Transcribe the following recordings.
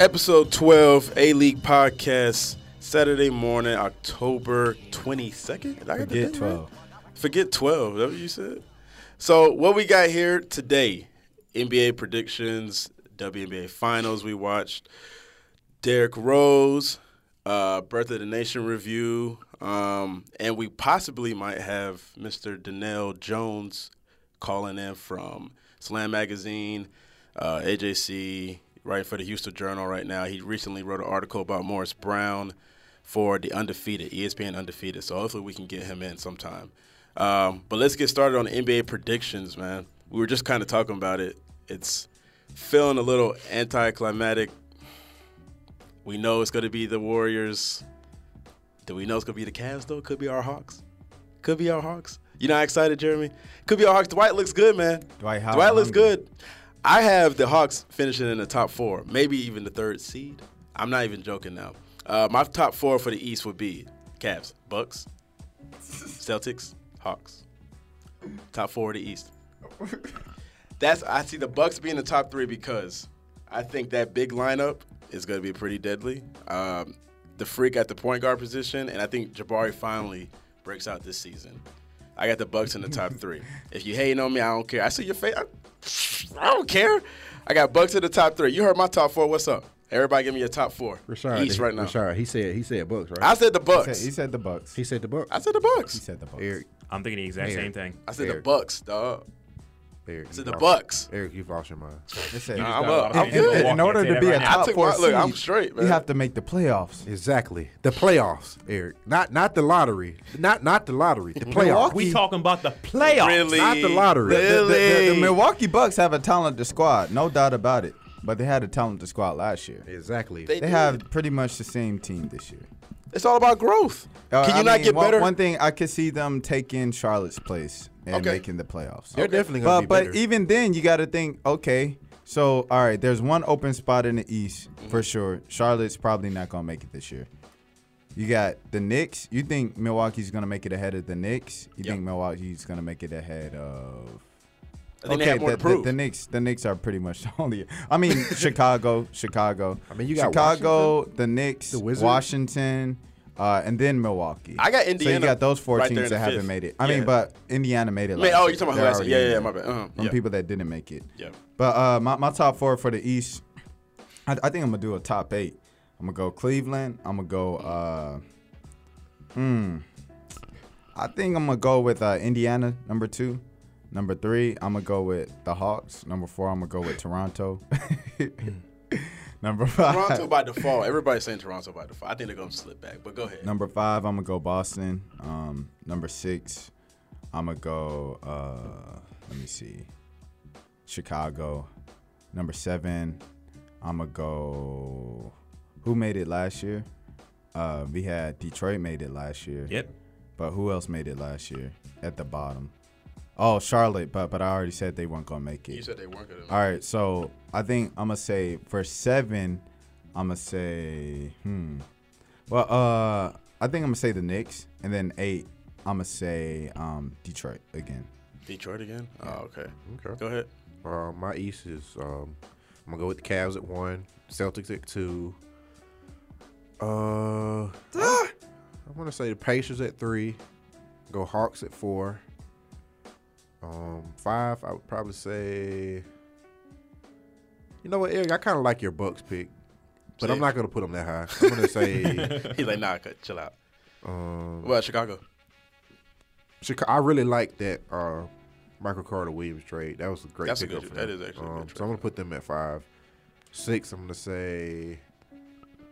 Episode 12, A League Podcast, Saturday morning, October 22nd. Did I Forget date right? 12. Forget 12. Is that what you said? So, what we got here today NBA predictions, WNBA finals we watched, Derrick Rose, uh, Birth of the Nation review, um, and we possibly might have Mr. Donnell Jones calling in from Slam Magazine, uh, AJC, writing for the Houston Journal right now. He recently wrote an article about Morris Brown for the Undefeated, ESPN Undefeated. So hopefully we can get him in sometime. Um, but let's get started on NBA predictions, man. We were just kind of talking about it. It's feeling a little anticlimactic. We know it's going to be the Warriors. Do we know it's going to be the Cavs, though? Could be our Hawks. Could be our Hawks. You not excited, Jeremy? Could be our Hawks. Dwight looks good, man. Dwight Howard Dwight looks hungry. good. I have the Hawks finishing in the top four, maybe even the third seed. I'm not even joking now. Uh, my top four for the East would be Cavs, Bucks, Celtics, Hawks. Top four of the East. That's I see the Bucks being the top three because I think that big lineup is going to be pretty deadly. Um, the freak at the point guard position, and I think Jabari finally breaks out this season. I got the Bucks in the top three. If you hating on me, I don't care. I see your face. I, I don't care. I got Bucks in the top three. You heard my top four. What's up? Everybody, give me your top four. Rashard, East he- right now. Rashard, he said he said Bucks, right? I said the He Bucks. said, he said the Bucks. he said the Bucks. I said the Bucks. He Bucks. said the Bucks. Eric, I'm thinking the exact Eric. same thing. I said the Bucks, dog. Eric, I the lost- Bucks. Eric, you've lost your mind. They said, Nah, I'm got a lot up. I'm good. in order to be that a right now. I top took four my- look, I'm straight, man. you have to make the playoffs. Exactly. The playoffs, Eric. Not not the lottery. Not not the lottery. The playoffs. We talking about the playoffs. Really? Not the lottery. The, the- the- Really? the Milwaukee Bucks have a talented squad, no doubt about it. But they had a talented squad last year. Exactly. They They have pretty much the same team this year. It's all about growth. Uh, Can you I not mean, get one, better? One thing I could see them taking Charlotte's place and Okay. making the playoffs. They're definitely gonna But be but better. even then, you got to think. Okay, so all right, there's one open spot in the East mm-hmm. for sure. Charlotte's probably not gonna make it this year. You got the Knicks. You think Milwaukee's gonna make it ahead of the Knicks? You Yep. think Milwaukee's gonna make it ahead of? I think they have more the, to prove. The, the Knicks, the Knicks are pretty much the only. I mean, Chicago, Chicago. I mean, you got Chicago, the Knicks, the Wizards. Washington, uh, and then Milwaukee. I got Indiana. So you got those four right teams that haven't fifth. made it. I Yeah. mean, but Indiana made it. Man, last oh, you're talking about who. Yeah, yeah, in my bad. Uh-huh. From Yeah. people that didn't make it. Yeah. But uh, my, my top four for the East, I, I think I'm gonna do a top eight. I'm gonna go Cleveland. I'm gonna go. Uh, hmm. I think I'm gonna go with uh, Indiana number two. Number three, I'm gonna go with the Hawks. Number four, I'm gonna go with Toronto. number five. Toronto by default. Everybody's saying Toronto by default. I think they're gonna slip back, but go ahead. Number five, I'm gonna go Boston. Um, number six, I'm gonna go. Uh, let me see, Chicago. Number seven, I'm gonna go. Who made it last year? Uh, we had Detroit made it last year. Yep. But who else made it last year at the bottom? Oh, Charlotte. But but I already said they weren't gonna make it. You said they weren't gonna. All right, so I think I'm gonna say for seven, I'm gonna say hmm. Well, uh, I think I'm gonna say the Knicks, and then eight, I'm gonna say um Detroit again. Detroit again. Oh, okay. Okay. Go ahead. Uh, my East is um, I'm gonna go with the Cavs at one, Celtics at two. Uh, I want to say the Pacers at three. Go Hawks at four. Um, five. I would probably say. You know what, Eric? I kind of like your Bucks pick, but I'm not gonna put them that high. I'm gonna say. He's like, nah, cut, chill out. um, about Chicago? Chicago. I really like that uh, Michael Carter Williams trade. That was a great. Pick. That's a good- that is actually Um. So I'm gonna put them at five. Six. I'm gonna say.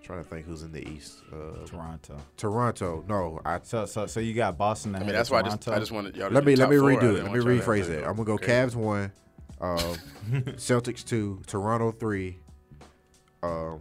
Trying to think who's in the East. Uh, Toronto. Toronto. No, I. So so so you got Boston. I mean, of that's why I just I just wanted y'all. To Let me let top me redo it. Let me y'all to have rephrase it. I'm gonna go crazy. Cavs one, um, Celtics two, Toronto three. Um,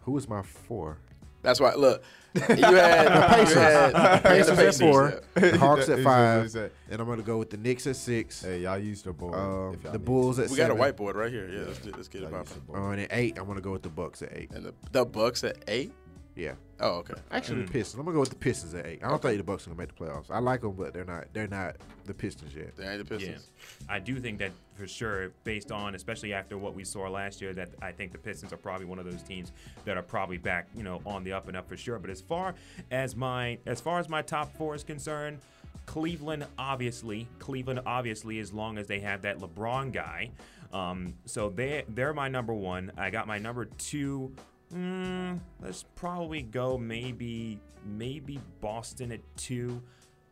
who was my four? That's why. Look, you had you had Pacers the at four, yeah. the Hawks at five, and I'm gonna go with the Knicks at six. Hey, y'all use the board. Um, the Bulls at We got a whiteboard right here. Yeah, let's, let's get it Y'all popping. Uh, and at eight, I'm gonna go with the Bucks at eight. And the, the Bucks at eight. Yeah. Oh, okay. Actually, Mm. the Pistons. I'm gonna go with the Pistons at eight. I don't think the Bucks are gonna make the playoffs. I like them, but they're not. They're not the Pistons yet. They ain't the Pistons. I do think that for sure, based on especially after what we saw last year, that I think the Pistons are probably one of those teams that are probably back, you know, on the up and up for sure. But as far as my as far as my top four is concerned, Cleveland obviously, Cleveland obviously, as long as they have that LeBron guy. Um, so they they're my number one. I got my number two. Mm, let's probably go maybe maybe Boston at two.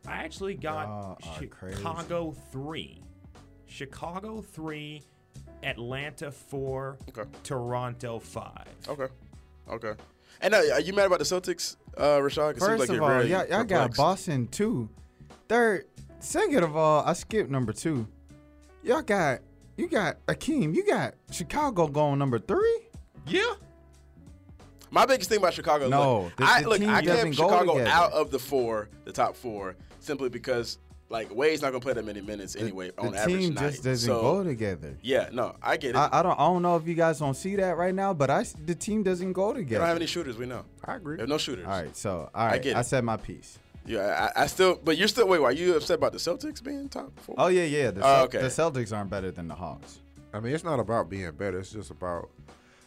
I actually got Y'all are crazy. Chicago three, Chicago three, Atlanta four, Okay. Toronto five. Okay. Okay. And uh, are you mad about the Celtics, uh, Rashad? 'Cause it seems First like of you're all, very y'all, y'all got. Boston two. Third, second of all, I skipped number two. Y'all got you got Akeem. You got Chicago going number three. Yeah. My biggest thing about Chicago. No, look, the- I the look. team I doesn't kept Chicago together. out of the four, the top four, simply because like Wade's not gonna play that many minutes anyway the on average team night. just doesn't so, go together. Yeah, no, I get it. I, I don't I don't know if you guys don't see that right now, but I s- the team doesn't go they together. don't have any shooters. We know. I agree. There's no shooters. all right, so all right, I, get it. said my piece. Yeah, I, I still. But you're still. Wait, why are you upset about the Celtics being top four? Oh yeah, yeah. The, Oh, okay. the Celtics aren't better than the Hawks. I mean, it's not about being better. It's just about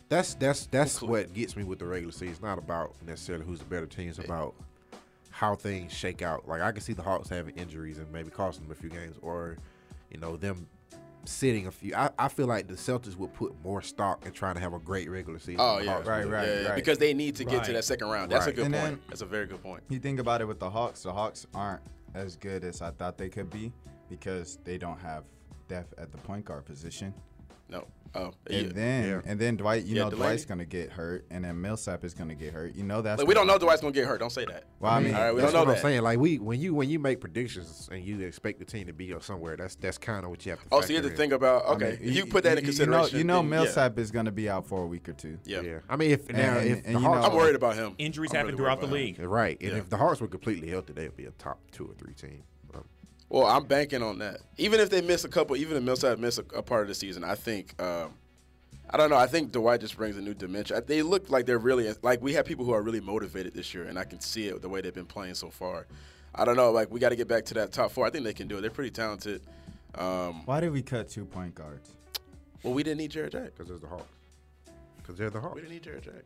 that's that's that's Cool. what gets me with the regular season. It's not about necessarily who's the better team. It's about how things shake out. Like I can see the Hawks having injuries and maybe costing them a few games, or you know them sitting a few. I, I feel like the Celtics would put more stock in trying to have a great regular season. Oh yeah, Hawks Right, right, Yeah, yeah, right. Because they need to get to that second round. That's a good And point. That's a very good point. You think about it with the Hawks. The Hawks aren't as good as I thought they could be because they don't have depth at the point guard position. No. Oh, And yeah. then Yeah. and then Dwight, you Yeah, know, Delaney. Dwight's gonna get hurt, and then Millsap is gonna get hurt. You know that's. Like, we don't gonna know Dwight's gonna get hurt. Don't say that. Well, I mean, All right, we That's don't know what that. I'm saying. Like we, when you when you make predictions and you expect the team to be somewhere, that's that's kind of what you have to. Oh, so you have to think about. I Okay, mean, you, put that in consideration. You know, you then, know yeah. Millsap is gonna be out for a week or two. Yeah. Yeah, I mean, if now And- if and the you know- I'm worried about him. Injuries I'm happen really throughout the about him. league. Right, and Yeah. if the Hawks were completely healthy, they would be a top two or three team. Well, I'm banking on that. Even if they miss a couple, even if Millsap miss a, a part of the season, I think. Um, I don't know. I think Dwight just brings a new dimension. They look like they're really like we have people who are really motivated this year, and I can see it the way they've been playing so far. I don't know. Like we got to get back to that top four. I think they can do it. They're pretty talented. Um, Why did we cut two point guards? well, we didn't need Jarrett Jack. because there's the Hawks. Because they're the Hawks. We didn't need Jarrett Jack.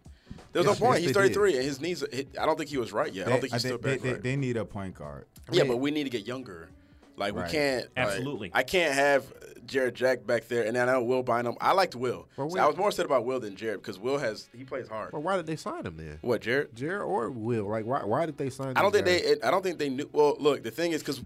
There's Yes, no point. yes, He's they did. 33, and his knees. I don't think he was right yet. I don't think he's they, still they, back they, right. they need a point guard. Yeah, but we need to get younger. Like Right. we can't. like, Absolutely. I can't have Jarrett Jack back there, and then I know Will Bynum. I liked Will. Well, So we- I was more upset about Will than Jarrett because Will has he plays hard. Well, why did they sign him then? What Jarrett? Jarrett or Will? Like, why? Why did they sign? I don't think guys? they. I don't think they knew. Well, look, the thing is because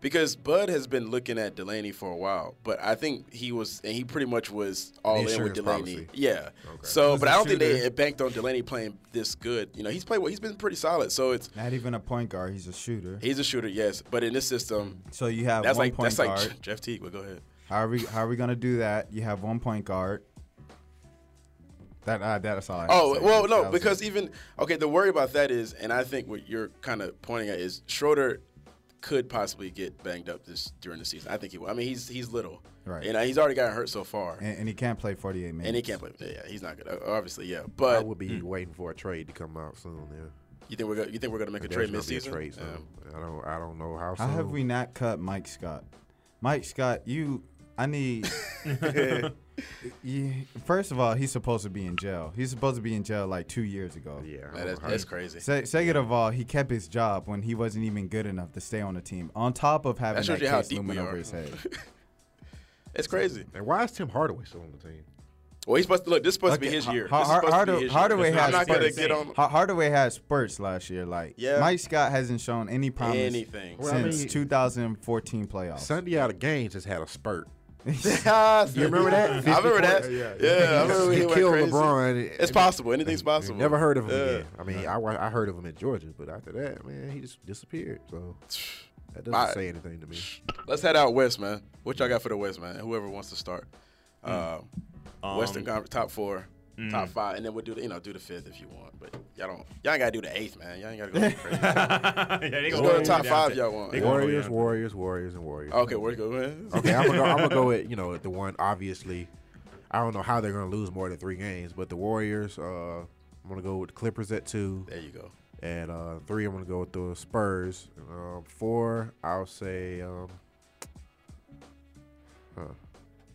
because Bud has been looking at Delaney for a while, but I think he was and he pretty much was all in with Delaney. policy. Yeah. Okay. So, but I don't think they banked on Delaney playing this good. You know, he's played. well. He's been pretty solid. So it's Not even a point guard. He's a shooter. he's a shooter, yes. But in this system, So you have that's one like point that's guard. like Jeff Teague. But go ahead. How are we? How are we gonna do that? You have one point guard. That uh, that's all. I Oh well, no, because it. even okay, the worry about that is, and I think what you're kind of pointing at is Schroeder could possibly get banged up this during the season. I think he will. I mean, he's he's little, Right. And uh, he's already gotten hurt so far, and, and, and he can't play 48 minutes. And he can't play. Yeah, he's not good. Obviously, yeah. But I But would be waiting for a trade to come out soon. Yeah, you think we're gonna, you think we're gonna make a trade gonna be a trade Yeah. soon. I don't. I don't know how. How have we not cut Mike Scott? Mike Scott, you. I need. you, first of all, he's supposed to be in jail. He's supposed to be in jail like two years ago. Yeah, I Man, don't that's, that's crazy. Se- second of all, he kept his job when he wasn't even good enough to stay on the team. On top of having That shows that, you case looming over his head. It's crazy. And why is Tim Hardaway still on the team? Well, he's supposed to look. This is supposed to be Okay, his year. Har- This is supposed to be his Hardaway year. has I'm not spurts. get on Hardaway had spurts last year. Like Yeah. Mike Scott hasn't shown any promise anything. Well, I since mean- 2014 playoffs. Sunday out of games has had a spurt. You remember that? I remember that. Yeah, Yeah, I remember he he killed crazy. LeBron. It's possible. Anything's possible. Never heard of him Yeah. again. I mean, I, I heard of him in Georgia, but after that, man, he just disappeared. So that doesn't My- say anything to me. Let's head out west, man. What y'all got for the west, man? Whoever wants to start. Um, Um, Western Conference top four, Mm. top five, and then we'll do the you know do the fifth if you want. But y'all don't. Y'all ain't gotta do the eighth, man. Y'all ain't gotta go crazy. yeah, they Just go go to top five, to- y'all want. they the Warriors, Warriors, Warriors, and Warriors. Okay, where you go, man? Okay, I'm gonna go. I'm gonna go with you know the one. Obviously, I don't know how they're gonna lose more than three games, but the Warriors. Uh, I'm gonna go with the Clippers at two. There you go. And uh, three, I'm gonna go with the Spurs. Um, four, I'll say. Um, huh.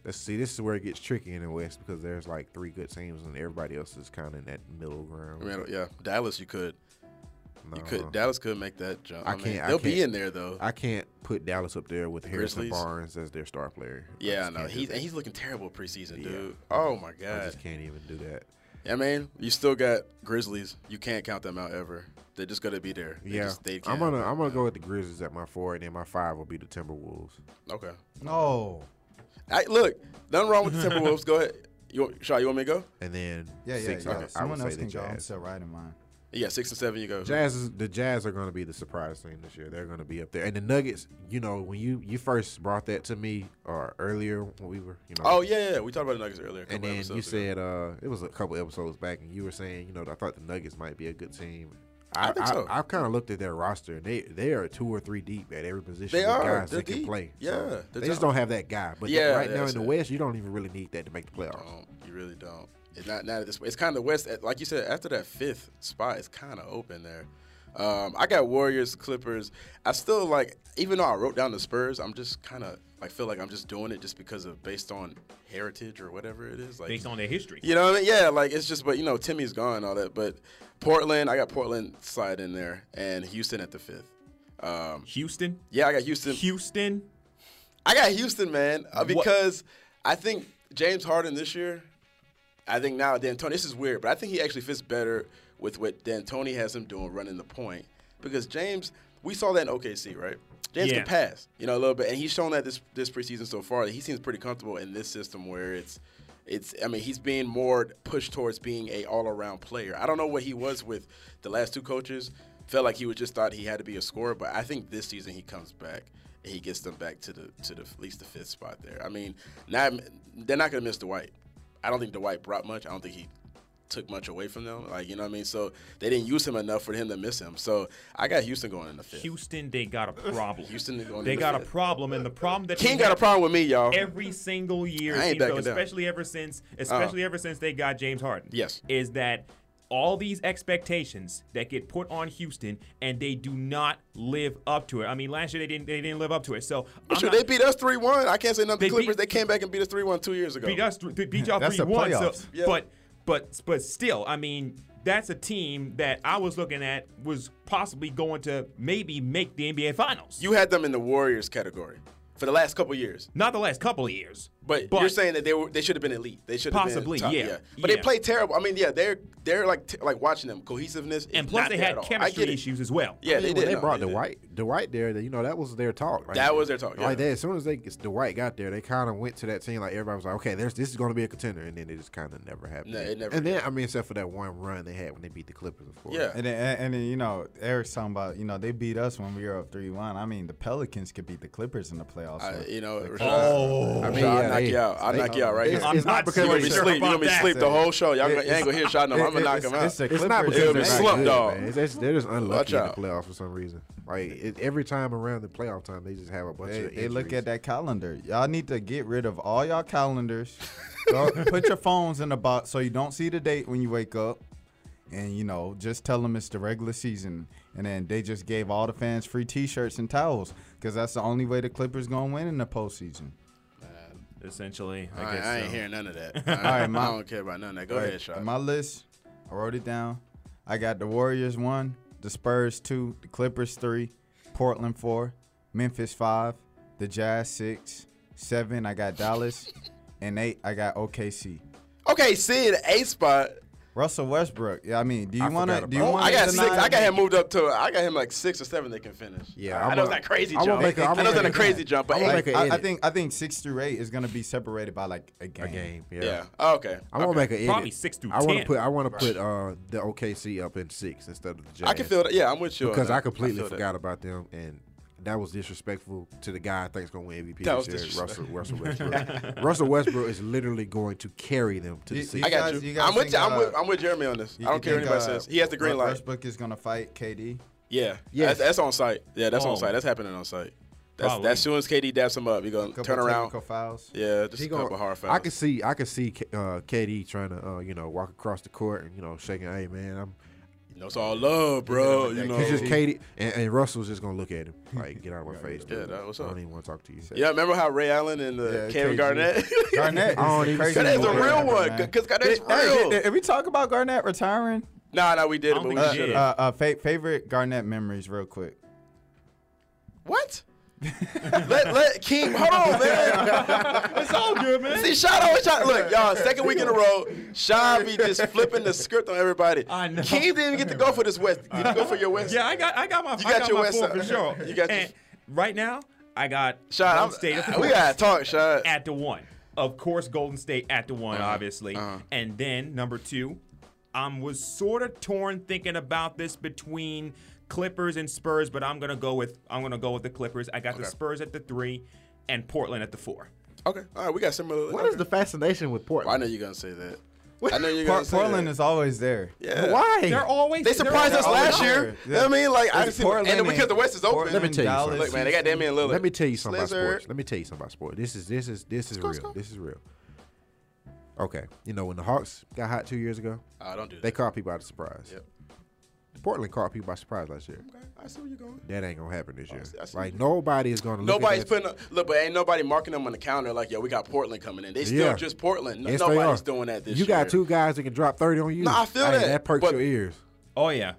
Let's see. This is where it gets tricky in the West because there's like three good teams and everybody else is kind of in that middle ground. I mean, yeah, Dallas, you could, you No. could, Dallas could make that jump. I I, can't- I they'll be can't- in there though. I can't put Dallas up there with Harrison Grizzlies? Barnes as their star player. Yeah, just no, he's and he's looking terrible preseason, Yeah. dude. Oh my god, I just can't even do that. I mean, you still got Grizzlies. You can't count them out ever. They're just gonna be there. They yeah, just, they I'm gonna I'm gonna go with the Grizzlies at my four, and then my five will be the Timberwolves. Okay. No. I, look, nothing wrong with the Timberwolves. go ahead. You, want- Shaw, you want me to go? And then Yeah, yeah, six, yeah. I- I, would Someone say else the can go. I'm Jazz. still right in mine. Yeah, six and seven. You go. Jazz is, the Jazz are going to be the surprise team this year. They're going to be up there. And the Nuggets, you know, when you you first brought that to me or earlier when we were, you know, Oh yeah, yeah, yeah. We talked about the Nuggets earlier. a and couple then you ago. said uh it was a couple episodes back, and you were saying, you know, I thought the Nuggets might be a good team. I, I think so. I, have kind of looked at their roster, and they they are two or three deep at every position. They are. guys They're can deep. play. Yeah, So they're just down. don't have that guy. But Yeah, right now in the it. West, you don't even really need that to make the playoffs. don't. You really don't. It's not not at this. It's kind of the West. Like you said, after that fifth spot, it's kind of open there. Um, I got Warriors, Clippers. I still like, even though I wrote down the Spurs, I'm just kind of like feel like I'm just doing it just because of based on heritage or whatever it is. Like based on their history. You know what I mean? Yeah, like it's just, but you know, Timmy's gone all that. But Portland, I got Portland slide in there, and Houston at the fifth. Um, Houston, yeah, I got Houston. Houston. I got Houston, man, uh, because I think James Harden this year. I think now D'Antoni. This is weird, but I think he actually fits better with what D'Antoni has him doing, running the point. Because James, we saw that in OKC, right? James Yeah. can pass, you know, a little bit, and he's shown that this this preseason so far. That he seems pretty comfortable in this system where it's. It's. I mean, he's being more pushed towards being a all-around player. I don't know what he was with the last two coaches. Felt like he was just thought he had to be a scorer, but I think this season he comes back and he gets them back to the to the at least the fifth spot there. I mean, not they're not gonna miss Dwight. I don't think Dwight brought much. I don't think he took much away from them. Like you know what I mean. So they didn't use him enough for him to miss him. So I got Houston going in the fifth. Houston, they got a problem. Houston is going. they in the got a problem, and the problem that King got a problem with me, y'all. every single year, I ain't it seems down. especially ever since, uh-huh. especially ever since they got James Harden. Yes. is that all these expectations that get put on Houston and they do not live up to it. I mean, last year they didn't they didn't live up to it. So I'm Sure, not- they beat us three one. I can't say nothing. They Clippers. beat- they came back and beat us three one two years ago. beat us th- beat y'all three the one. So. Yeah. but but but still, I mean, that's a team that I was looking at was possibly going to maybe make the NBA Finals. You had them in the Warriors category for the last couple years. not the last couple of years, But, you're saying that they were they should have been elite. They should have Possibly, been top, yeah. But Yeah. they played terrible. I mean, yeah, they're they're like t- like watching them cohesiveness. and plus not they had. I chemistry get issues as well. Yeah, I mean, they did. They no, brought they did. Dwight, Dwight there. You know, that was their talk. Right That was their talk, yeah. Like that, as soon as they Dwight got there, they kind of went to that team. Like everybody was like, okay, there's this is going to be a contender, and then it just kind of never happened. No, it never And then I mean, except for that one run they had when they beat the Clippers, of course. Yeah. And then, and and then you know Eric's talking about you know they beat us when we were up three one. I mean the Pelicans could beat the Clippers in the playoffs. I, you know, Oh. I mean, mean, yeah, knock you out. I'll they- knock you out right it's- here. I'm not not because You're so gonna be sleep. You're gonna be sleep the whole show. Y'all, gonna, ain't gonna hear a shot. No, I'm gonna knock it's- him out. it's not because It'll they're be slump dog. man. It's just, they're just unlucky in the playoffs for some reason. Like every time around the playoff time, they just have a bunch They, of. they look at that calendar. Y'all need to get rid of all y'all calendars. Put your phones in the box so you don't see the date when you wake up. And you know, just tell them it's the regular season. And then they just gave all the fans free T-shirts and towels because that's the only way the Clippers gonna win in the postseason. Essentially, I I, guess I ain't so. hearing none of that. All right, I, my- I don't care about none of that. Go Right, ahead, shot. My list, I wrote it down. I got the Warriors one, the Spurs two, the Clippers three, Portland four, Memphis five, the Jazz six, seven. I got Dallas, and eight. I got OKC. Okay, see the A spot. Russell Westbrook. Yeah, I mean, do you want to? Do you about want I got six. I got him him. moved up to. I got him like six or seven. They can finish. Yeah, I, I'm know a- it's not crazy I'm jump. a- I'm I know gonna it's not a crazy jump, but I'm gonna eight- make a I, I edit. think I think six through eight is gonna be separated by like a game. a game. Yeah. yeah. Oh, okay. I want to make an edit. Probably six through I want to put. I want to put uh, the OKC up in six instead of the Jazz. I can feel that. Yeah, I'm with you on because that. I completely feel that. forgot about them, and that was disrespectful to the guy I think is going to win MVP That was this year, Russell, disrespectful. Russell Westbrook. Russell Westbrook is literally going to carry them to the You- season. I got you. you I'm, with think, you. I'm uh, with. I'm with Jeremy on this. I don't care what think, anybody uh, says. He has the green Ru- light. Westbrook is gonna fight KD. Yeah, Yeah. That's, that's on site. Yeah, that's Oh. on site. That's happening on site. That's Probably. that's soon as KD daps him up, he gonna turn around. technical fouls. Yeah, just He a gonna- couple hard fouls. I can see, I can see uh, KD trying to, uh, you know, walk across the court and you know, shaking, "Hey man, I'm." You know, it's all love, bro. You know. He's just KD, and, and Russell's just gonna look at him like, "Get out of my face." Yeah, dude. that- what's I up? don't even want to talk to you. Yeah, remember how Ray Allen and uh, Yeah, Kevin KG. Garnett? Garnett I don't is even- crazy Garnett's a boy real ever, one, man. because Garnett's Hey, real. did, did we talk about Garnett retiring? Nah, nah, we did I it, don't but we think we should did. have. Uh, uh, fa- favorite Garnett memories, real quick. What? Let let King hold on, man. It's all good, man. See, Sean always trying. Look, y'all, second week in a row, Sean be just flipping the script on everybody. I know. King didn't even get to go for this West. Did you go for your West? Yeah, I got I got my You I got got your West side. for sure. You got your- right now, I got Sean, Golden I'm, State of we gotta talk, Sean. at the one. Of course, Golden State at the one, Uh-huh, obviously. uh-huh. And then number two, I was sort of torn thinking about this between Clippers and Spurs, but I'm gonna go with I'm gonna go with the Clippers. I got the Spurs at the three, and Portland at the four. Okay, all right, we got similar. What okay. is the fascination with Well, I know you're gonna say that. I know you're Por- gonna say Portland that. is always there. Yeah. Why? They're always They surprised us last there. year. You know what I mean? Like, I It's see, and because the West is open. Portland, Let me tell you Dallas, something. Look, man, they got Damian Lillard. Let me tell you something about sports. Let me tell you something about sports. This is this is this is go, let's real. go. This is real. Okay, you know when the Hawks got hot two years ago, Oh, don't do that. they caught people by surprise. Yep. Portland caught people by surprise last year. Okay, I see where you're going. That ain't gonna happen this oh, year. I see- I see like nobody is gonna. Look Nobody's at that. putting a, look, but ain't nobody marking them on the counter like, yo, we got Portland coming in. They still Yeah. just Portland. No, Yes, nobody's doing that this You year. You got two guys that can drop thirty on you. No, I feel Hey, that, That perks but- your ears. Oh yeah.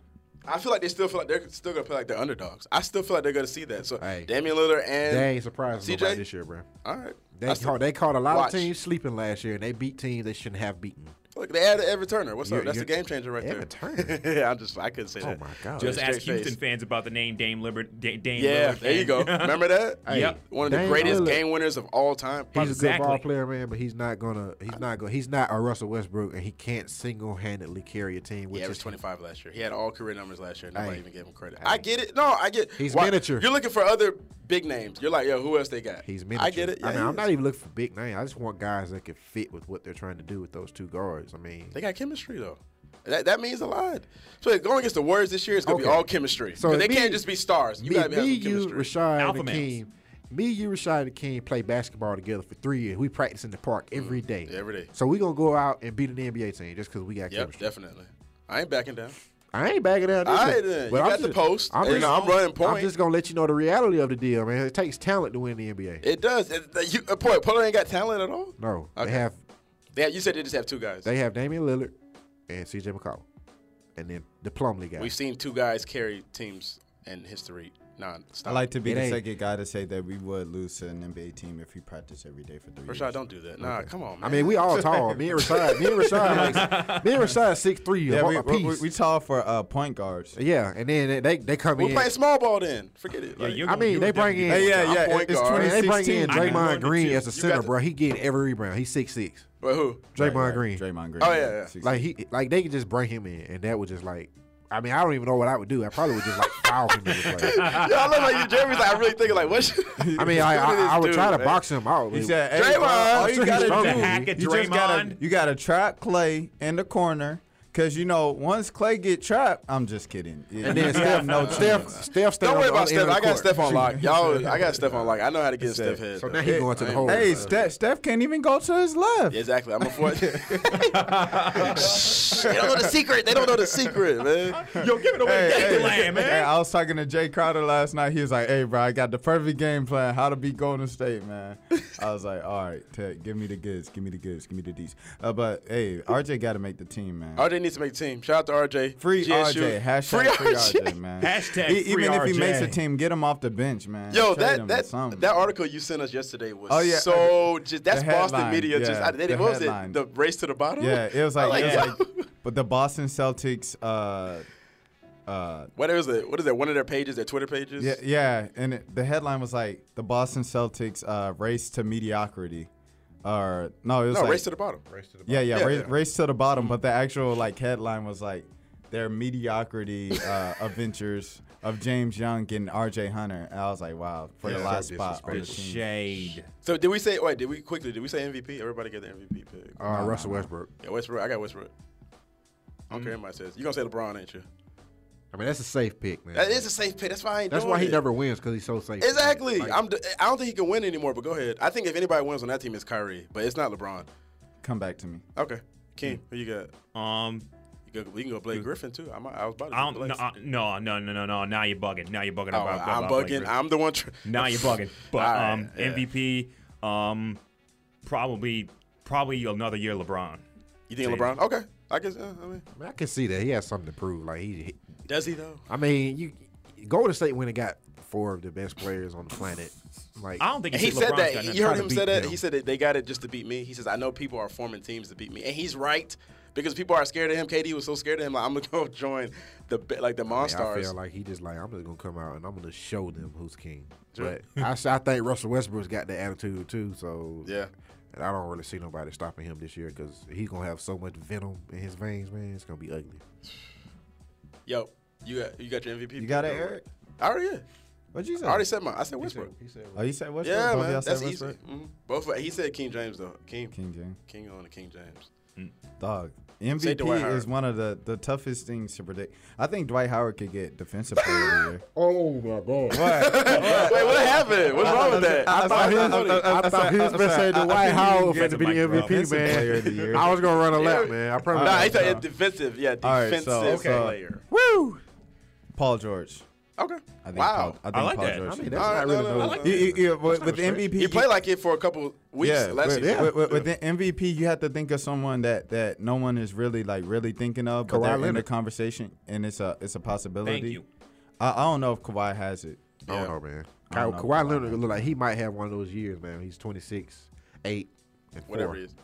I feel like they still feel like they're still gonna feel like they're underdogs. I still feel like they're gonna see that. So Hey. Damian Lillard and They ain't surprised CJ? this year, bro. all right, They caught, they caught a lot Watch. of teams sleeping last year, and they beat teams they shouldn't have beaten. Look, they added Evan Turner. What's You're- up? That's a game changer right Evan there. Turner? yeah, I'm just I couldn't say Oh that. my god! Just ask Houston face. fans about the name Dame Lillard. Da- Dame Yeah, Lillard. there you go. Remember that? Hey, Yep. One of the greatest Lillard- game winners of all time. He's a Exactly. good ball player, man, but he's not gonna. He's not gonna. He's not a Russell Westbrook, and he can't single handedly carry a team. Which He averaged is 25 last year. He had all career numbers last year. Nobody even gave him credit. Hey. I get it. No, I get. He's why- miniature. You're looking for other big names. You're like, yo, who else they got? He's miniature. I get it. Yeah, I mean, I'm not even looking for big names. I just want guys that can fit with what they're trying to do with those two guards. I mean, They got chemistry though. That, that means a lot. So going against the Warriors this year is gonna be all chemistry. So So they me- can't just be stars. You me, gotta be have me some you, chemistry. Rashad, Alpha and males. Akeem, me, you, Rashad, and Akeem play basketball together for three years. We practice in the park every day. Yeah, every day. So we gonna go out and beat an NBA team just because we got Yep, chemistry. definitely. I ain't backing down. I ain't backing down. All either. right, then. But You I'm got the post. I'm just, I'm running point. I'm just gonna let you know the reality of the deal, man. It takes talent to win the NBA. It does. It, you, uh, boy, Portland ain't got talent at all. no, Okay. they have They have, you said they just have two guys. they have Damian Lillard and CJ McCollum, and then the Plumlee guy. We've seen two guys carry teams in history non-stop. I like to be It the ain't- second guy to say that we would lose to an NBA team if we practice every day for three Rashad, years. don't do that. Nah, come on, man. I mean, we all tall. Me and Rashad, me and Rashad, like, me and Rashad six three Yeah, we, a we, we, we tall for uh, point guards. yeah, and then they they come in. we're in. playing small ball then. Forget it. Yeah, Like, you're I mean, they bring in- Hey, yeah, I'm yeah, point it's guard. and they bring 2016. in I can go Draymond Green as a center, bro. He getting every rebound. He's six six. Wait, who? Draymond Right, right. Green. Draymond Green. Oh, yeah, yeah. Like he, like they could just bring him in, and that would just like. I mean, I don't even know what I would do. I probably would just like foul him in the play. Yo, I love how you, Jeremy's like, I'm really thinking like, what? should- I mean, I, I, I would dude, try to man. box him out. He but- said, hey, Draymond. all you gotta do, The hack at you just gotta, you gotta trap Clay in the corner. Cause you know, once Clay get trapped, I'm just kidding. and then Steph, no Steph, chance. Steph, staying Don't worry about Steph. I got court. Steph on lock. Y'all, I got Steph on lock. I know how to get Steph head. So now he going to the hole. Hey, Steph, Steph can't even go to his left. Exactly. I'm a four. Shh, they don't know the secret. They don't know the secret, man. Yo, give it away, Hey, hey, hey, land, man. hey, I was talking to Jae Crowder last night. He was like, "Hey, bro, I got the perfect game plan. How to beat Golden State, man." I was like, "All right, Ted, give me the goods. Give me the goods. Give me the D's." Uh, but hey, RJ got to make the team, man. RJ needs to make a team. Shout out to RJ. Free GSU. RJ. Hashtag Free free, RJ. RJ, man. Hashtag E- free even if he makes a team, get him off the bench, man. Yo, Trade that him or that that article you sent us yesterday was Oh, yeah. so just that's The Boston headline, media. Just I, they, the what was headline. it? The race to the bottom. Yeah, it was like, I'm it was like, but the Boston Celtics, uh, uh, What is it? What is it? One of their pages, their Twitter pages. yeah, yeah, and it, the headline was like the Boston Celtics uh, race to mediocrity, or no, it was No, like race to the bottom. Race to the yeah, yeah, Yeah, race, yeah. Mm-hmm. race to the bottom. But the actual like headline was like their mediocrity uh, adventures of James Young getting R.J. Hunter. And I was like, wow, for the last so spot on the team. Shade. So did we say? Wait, did we quickly? Did we say MVP? Everybody get the MVP pick. Uh, No, Russell no, no. Westbrook. Yeah, Westbrook. I got Westbrook. I don't care what anybody says. You gonna say LeBron, ain't you? I mean, that's a safe pick, man. That is a safe pick. That's why I ain't That's doing why he it. never wins because he's so safe. Exactly. Like, I'm. d- I don't think he can win anymore. But go ahead. I think if anybody wins on that team, it's Kyrie. But it's not LeBron. Come back to me. Okay. King, who you got? Um, You go, we can go Blake Griffin too. I'm, I was about to. I do don't. No, Blake. uh, no, no, no, no, no. Now you're bugging. Now you're bugging. Oh, about, I'm about bugging. I'm the one. Tr- Now you're bugging. But All right, um, yeah. MVP, um, probably, probably another year LeBron. You think See. LeBron? Okay. I guess. Uh, I mean, I, mean, I can see that he has something to prove. Like he, he- does he though? I mean, you Golden State when it got four of the best players on the planet. Like I don't think he LeBron's said that. You heard him beat say that. them. He said that they got it just to beat me. He says, "I know people are forming teams to beat me," and he's right because people are scared of him. KD was so scared of him. Like, I'm gonna go join the like the I, mean, I feel like he just like I'm just gonna come out and I'm gonna show them who's king. Sure. But I, s- I think Russell Westbrook's got that attitude too. So yeah. And I don't really see nobody stopping him this year because he's gonna have so much venom in his veins, man. It's gonna be ugly. Yo, you got you got your MVP. You got it, pick, or what? Eric? I already yeah. What'd you say? I already said my. I said Westbrook. He said, Oh, you said Westbrook? Yeah, Both man. That's easy. Westbrook? hmm Both. He said King James though. King. King James. King on the King James. Dog. Say Dwight MVP is one of the, the toughest things to predict. I think Dwight Howard could get defensive player of the year. "Oh my god." Wait, what happened? What's wrong with that? I thought he was, I thought he was gonna say the White House had had to be the MVP, Defensive player of the man. I was gonna run a lap, man. I promise. Nah, he you. thought defensive. Yeah, defensive so- okay. player. Woo! Paul George. Okay. I think wow. Paul, I think I like Paul that. George. I mean, that's not really no, no, no. I be- like You- you- you- with, with MVP, you play like it for a couple weeks yeah, last with, season. with, with, with the MVP, you have to think of someone that, that no one is really like really thinking of, but Kawhi they're in the Leonard. conversation, and it's a it's a possibility. Thank you. I, I don't know if Kawhi has it. I don't know, man. I don't Ka- know. Kawhi Leonard look like he might have one of those years, man. He's 26, 8, and Whatever he is.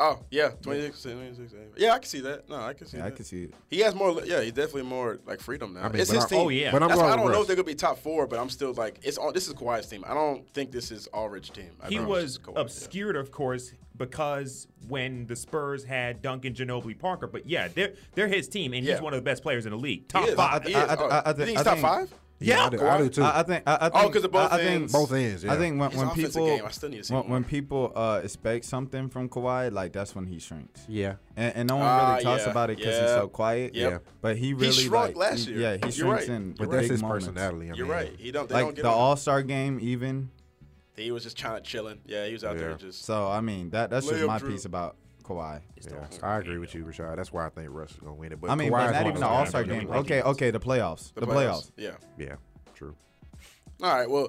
Oh yeah, 26, 26, Yeah, I can see that. No, I can see Yeah, I can see it. He has more. Yeah, he's definitely more like freedom now. I mean, it's his I- oh, team. oh, yeah. But I'm That's why I don't with know if they're gonna be top four, but I'm still like it's on. This is Kawhi's team. I don't think this is Aldridge team. I He was it's Kawhi, yeah. obscured, of course, because when the Spurs had Duncan Ginobili Parker. But yeah, they're they're his team, and Yeah. he's one of the best players in the league. Top five. He I- I- Oh, I- I think he's top five? Yeah, I do, I do too. I, I think. I, I think 'cause of both I, I think, ends? Both ends, yeah. I think when, His when people game, I still need to see when, when people uh, expect something from Kawhi, like that's when he shrinks. yeah. And, and no one Ah, really talks yeah, about it because he's so quiet. yep. Yeah. But he really shrunk like, last he- year. Yeah, he You're shrinks right. in But big that's his moments. personality. I You're right. He don't. They Like don't get the. All Star game, even. He was just trying to chilling. Yeah, he was out there just. So I mean, that that's just my Drew. piece about Kawhi. Yeah, I agree with you, Rashad. That's why I think Russ is gonna win it. But I mean, Kawhi's but not even the win it. All Star game. Okay, okay, the playoffs. The, playoffs. Yeah. Yeah, true. All right. Well,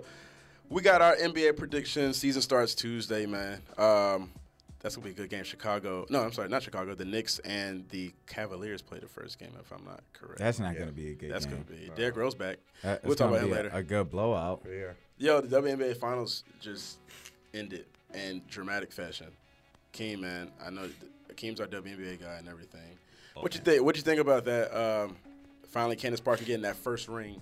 we got our NBA predictions. Season starts Tuesday, man. Um, that's gonna be a good game. Chicago. No, I'm sorry, not Chicago. The Knicks and the Cavaliers play the first game, if I'm not correct. That's not gonna be a good game. That's game. gonna be. Derrick Rose back. That- we'll talk about him be a- later. A, good blowout. Yeah. Yo, the WNBA Finals just ended in dramatic fashion. Keem, man, I know th- Keem's our WNBA guy and everything. What you think? What you think about that? Um, finally, Candace Parker getting that first ring.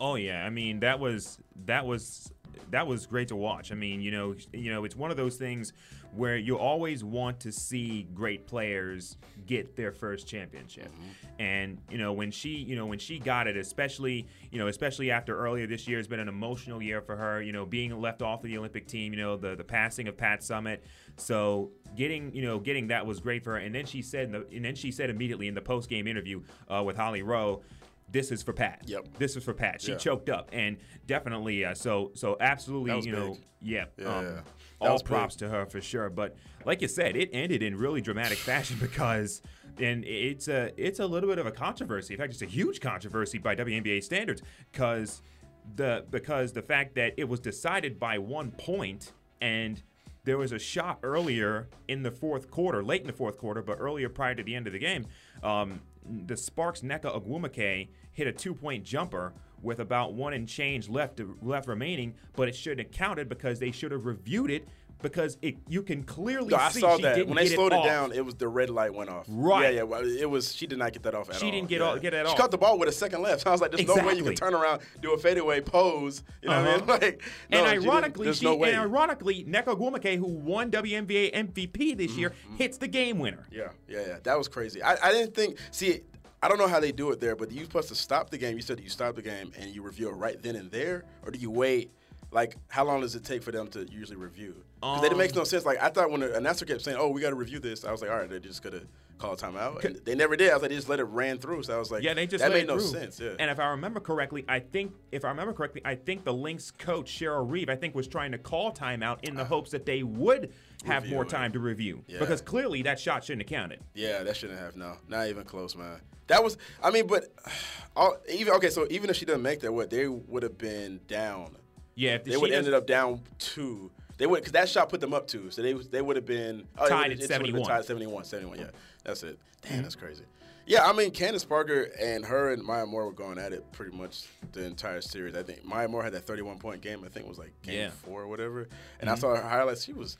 Oh yeah, I mean that was that was that was great to watch. I mean, you know, you know, it's one of those things where you always want to see great players get their first championship. And you know, when she, you know, when she got it, especially, you know, especially after earlier this year has been an emotional year for her, you know, being left off of the Olympic team, you know, the the passing of Pat Summitt. So, getting, you know, getting that was great for her. And then she said in the, and then she said immediately in the post-game interview uh, with Holly Rowe, this is for Pat. Yep. This is for Pat. She Yeah. choked up, and definitely, uh, so so absolutely, you know, yeah, Yeah, um, yeah. All props to her for sure. But like you said, it ended in really dramatic fashion because, and it's a it's a little bit of a controversy. In fact, it's a huge controversy by WNBA standards because the because the fact that it was decided by one point and there was a shot earlier in the fourth quarter, late in the fourth quarter, but earlier prior to the end of the game. Um, the Sparks Nneka Ogwumike hit a two-point jumper with about one and change left left remaining, but it shouldn't have counted because they should have reviewed it because it you can clearly No, I see saw she that didn't when they get slowed it, off. down. It was the red light went off. Right. Yeah, yeah. It was. She did not get that off at She all. didn't get yeah. all- get that off. she caught the ball with a second left. So I was like, "There's no way you Exactly. can turn around, do a fadeaway pose." You know what I mean? Like, no, and ironically, there's she, no and ironically, Nneka Ogwumike, who won WNBA MVP this year, Mm-hmm. hits the game winner. Yeah, yeah, yeah. That was crazy. I, I didn't think. See, I don't know how they do it there, but you supposed to stop the game. You said that you stop the game and you review it right then and there, or do you wait like how long does it take for them to usually review? Because it makes um, no sense. Like I thought when the announcer kept saying, "Oh, we got to review this," I was like, "All right, they're just gonna call a timeout." And they never did. I was like, they just let it ran through. So I was like, Yeah, they just that made no sense. Yeah. And if I remember correctly, I think if I remember correctly, I think the Lynx coach Cheryl Reeve, I think, was trying to call timeout in the ah. hopes that they would have Review more it. time to review Yeah. because clearly that shot shouldn't have counted. Yeah, that shouldn't have. No, not even close, man. That was. I mean, but all, even okay. So even if she didn't make that, what they would have been down. Yeah, if They would have ended up down two. They would because that shot put them up two. So they they would have been oh, Tied at been 71. Tied at 71, 71. Yeah, that's it. Damn, mm-hmm. that's crazy. Yeah, I mean Candace Parker and her and Maya Moore were going at it pretty much the entire series. I think Maya Moore had that 31 point game. I think it was like game Yeah. four or whatever. And I mm-hmm. saw her highlights. She was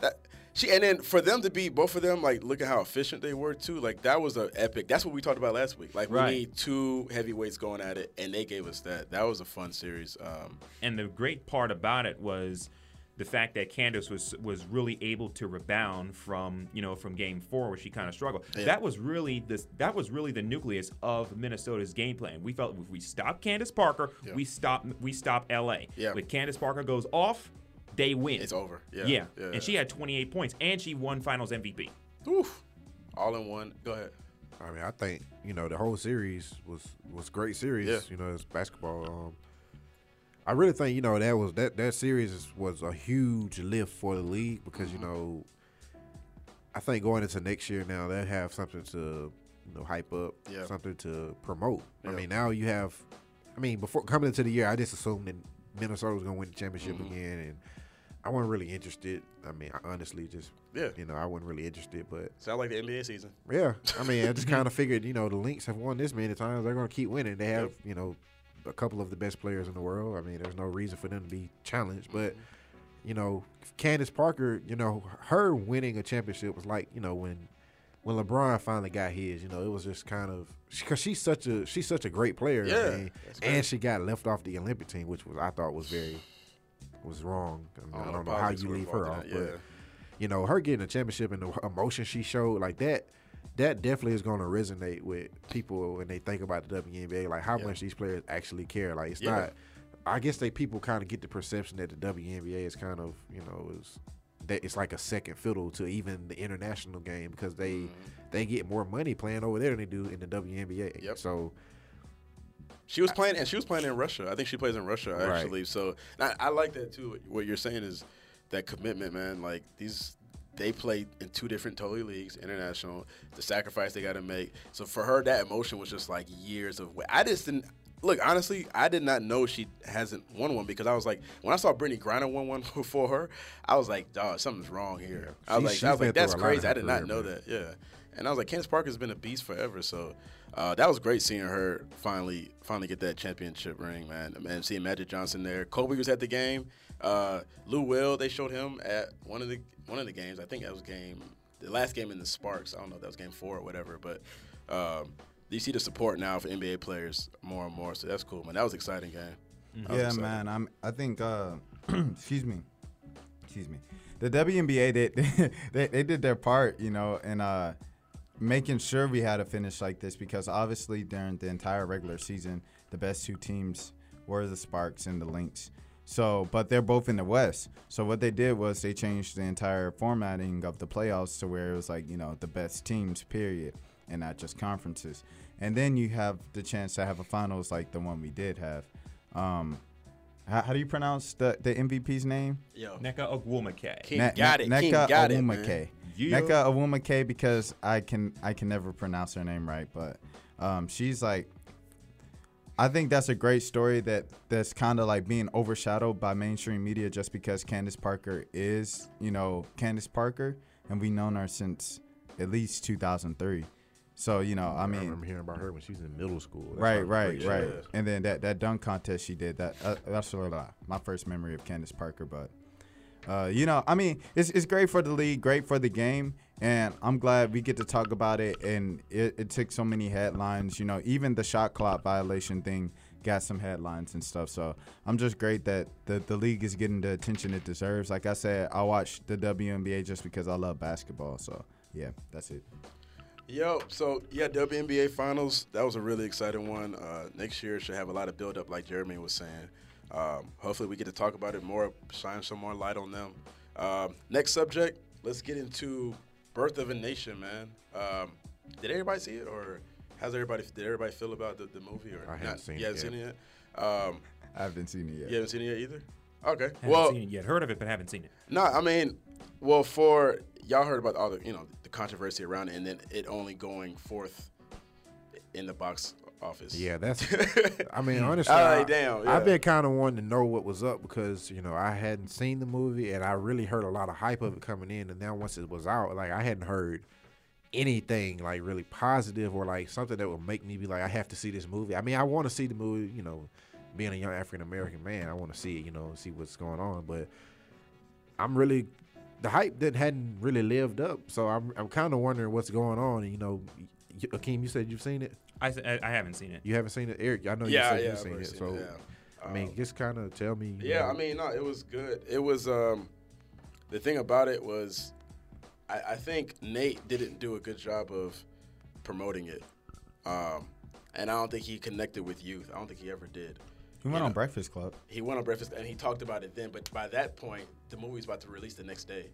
that she and then for them to be both of them like look at how efficient they were too. Like that was a epic. That's what we talked about last week. Like Right. we need two heavyweights going at it, and they gave us that. That was a fun series. Um, and the great part about it was the fact that Candace was was really able to rebound from you know from game four where she kind of struggled. Yeah. That was really this that was really the nucleus of Minnesota's game plan. We felt if we stop Candace Parker, Yeah. we stop we stop LA. Yeah. When Candace Parker goes off, they win. it's over. Yeah, Yeah. yeah. And she had 28 points and she won Finals MVP. Oof. all in one. Go ahead. I mean, I think you know the whole series was was great series. Yeah. You know, it's basketball. Um, I really think you know that was that that series was a huge lift for the league because Mm-hmm. you know, I think going into next year now they have something to you know hype up, Yeah. something to promote. I mean, now you have. I mean, before coming into the year, I just assumed that Minnesota was going to win the championship Mm-hmm. again, and I wasn't really interested. I mean, I honestly just Yeah. you know I wasn't really interested, but Sound like the NBA season. yeah, I mean, I just kind of figured, you know, the Lynx have won this many times. They're going to keep winning. They have, you know, a couple of the best players in the world. I mean, there's no reason for them to be challenged. But, mm-hmm. you know, Candace Parker, you know, her winning a championship was like, you know, when when LeBron finally got his, you know, it was just kind of because she's such a she's such a great player. I Yeah, mean, and she got left off the Olympic team, which was I thought was very was wrong. I, mean, I don't know how you leave her off, that, but you know, her getting a championship and the emotion she showed, like that, that definitely is going to resonate with people when they think about the WNBA, like how Yeah. much these players actually care. Like it's Yeah. not. I guess they people kind of get the perception that the WNBA is kind of, you know, is that it's like a second fiddle to even the international game because they Mm-hmm. they get more money playing over there than they do in the WNBA. Yep. So She was uh, playing, and she was playing in Russia. I think she plays in Russia Right. actually. So I, I like that too. What you're saying is that commitment, man. Like these, they play in two different totally leagues, international. The sacrifice they got to make. So for her, that emotion was just like years of. I just didn't. Look, honestly, I did not know she hasn't won one because I was like, when I saw Brittney Griner win one before her, I was like, dog, something's wrong here. I was She- like, I was like, that's through a lot in crazy. I did not career, know man. that. Yeah. And I was like, Candace Parker's been a beast forever. So uh, that was great seeing her finally finally get that championship ring, man. And seeing Magic Johnson there. Kobe was at the game. Uh, Lou Will, they showed him at one of the one of the games. I think that was game the last game in the Sparks. I don't know if that was game four or whatever, but um, you see the support now for NBA players more and more. So that's cool, man. That was an exciting game. Was Yeah, exciting. man. I'm. I think. Uh, excuse me. Excuse me. The WNBA did. They, they did their part, you know, in uh, making sure we had a finish like this because obviously during the entire regular season, the best two teams were the Sparks and the Lynx. So, but they're both in the West. So what they did was they changed the entire formatting of the playoffs to where it was like you know the best teams, period, and not just conferences. And then you have the chance to have a finals like the one we did have. Um, how, how do you pronounce the, the MVP's name? Yo, Nneka Ogwumike. King Ne- got Ne- it. King Nneka got it, man. Yeah. Nneka Onwumike because I can I can never pronounce her name right, but um, she's like I think that's a great story that that's kind of like being overshadowed by mainstream media just because Candace Parker is, you know, Candace Parker, and we've known her since at least 2003. So you know, I mean, I, remember hearing about her when she was in middle school. That's right, right, right. And then that that dunk contest she did that uh, that's sort of my first memory of Candace Parker. But uh, you know, I mean, it's it's great for the league, great for the game, and I'm glad we get to talk about it. And it, it took so many headlines. You know, even the shot clock violation thing got some headlines and stuff. So I'm just great that the the league is getting the attention it deserves. Like I said, I watch the WNBA just because I love basketball. So yeah, that's it. Yo, so yeah, WNBA finals. That was a really exciting one. Uh, next year should have a lot of build up, like Jeremy was saying. Um, hopefully, we get to talk about it more, shine some more light on them. Um, next subject, let's get into Birth of a Nation, man. Um, did everybody see it, or how's everybody? Did everybody feel about the, the movie? Or I haven't not? seen you it haven't yet. seen it yet. Um, I haven't seen it yet. you haven't seen it yet either. Okay. Haven't well, seen it yet. Heard of it, but haven't seen it. no, I mean, well, for y'all heard about all the you know the controversy around it, and then it only going fourth in the box office. Yeah, that's. I mean, honestly, All I, damn. Yeah. I've been kind of wanting to know what was up because you know I hadn't seen the movie and I really heard a lot of hype of it coming in, and now once it was out, like I hadn't heard anything like really positive or like something that would make me be like I have to see this movie. I mean, I want to see the movie, you know, being a young African American man, I want to see it, you know, see what's going on, but I'm really the hype that hadn't really lived up, so I'm I'm kind of wondering what's going on. And, you know, y- Akeem, you said you've seen it. I, I haven't seen it. You haven't seen it, Eric. I know yeah, you said yeah. you've I've seen it. seen So yeah. I mean, Um, just kind of tell me. Yeah, know, I mean, no, it was good. It was um, the thing about it was, I, I think Nate didn't do a good job of promoting it, um, and I don't think he connected with youth. I don't think he ever did. He went Yeah. on Breakfast Club. He went on Breakfast and he talked about it then, but by that point, the movie's about to release the next day.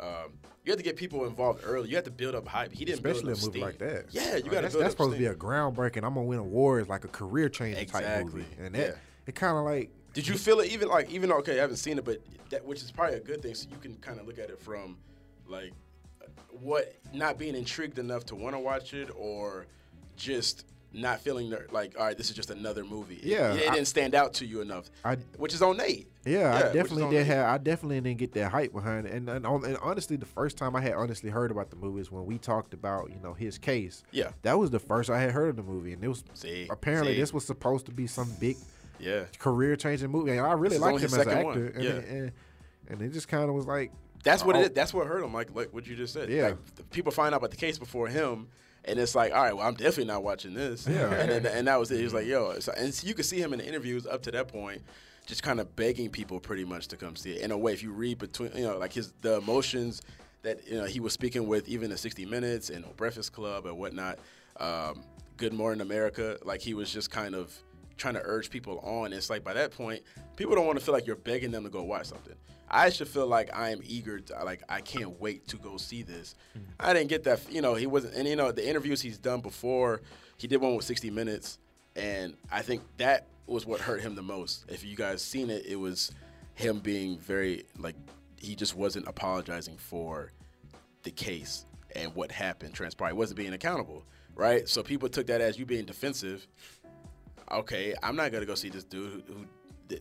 Um, you have to get people involved early. You have to build up hype. He didn't especially a build up movie steam. like that. Yeah, you got to that's, build that's up supposed to be steam. a groundbreaking. I'm gonna win awards, like a career changing type movie, and that Yeah. it kind of like Did you feel it even like even though okay I haven't seen it but that which is probably a good thing so you can kind of look at it from like what not being intrigued enough to want to watch it or just not feeling like all right this is just another movie It- Yeah, it, I- didn't stand out to you enough I- which is on Nate Yeah, which I definitely did have. I definitely didn't get that hype behind it. And and, um, and honestly, the first time I had honestly heard about the movie is when we talked about you know his case. Yeah. that was the first I had heard of the movie, and it was See, apparently see. this was supposed to be some big yeah career changing movie, and I really liked him as an actor. one. And, Yeah. it, and, and it just kind of was like, that's what Oh. it is. that's what hurt him like like what you just said Yeah. like, people find out about the case before him and it's like all right well I'm definitely not watching this. Yeah. and then, and that was it. He was like yo so, and so you could see him in the interviews up to that point just kind of begging people pretty much to come see it. In a way if you read between you know like his the emotions that you know he was speaking with even in 60 minutes and breakfast club and whatnot um, good morning america like he was just kind of trying to urge people on it's like by that point people don't want to feel like you're begging them to go watch something i should feel like i am eager to like i can't wait to go see this mm. i didn't get that you know he wasn't and you know the interviews he's done before he did one with 60 minutes and I think that was what hurt him the most. If you guys seen it, it was him being very like he just wasn't apologizing for the case and what happened transpired. He wasn't being accountable, right? So people took that as you being defensive. Okay, I'm not gonna go see this dude who, who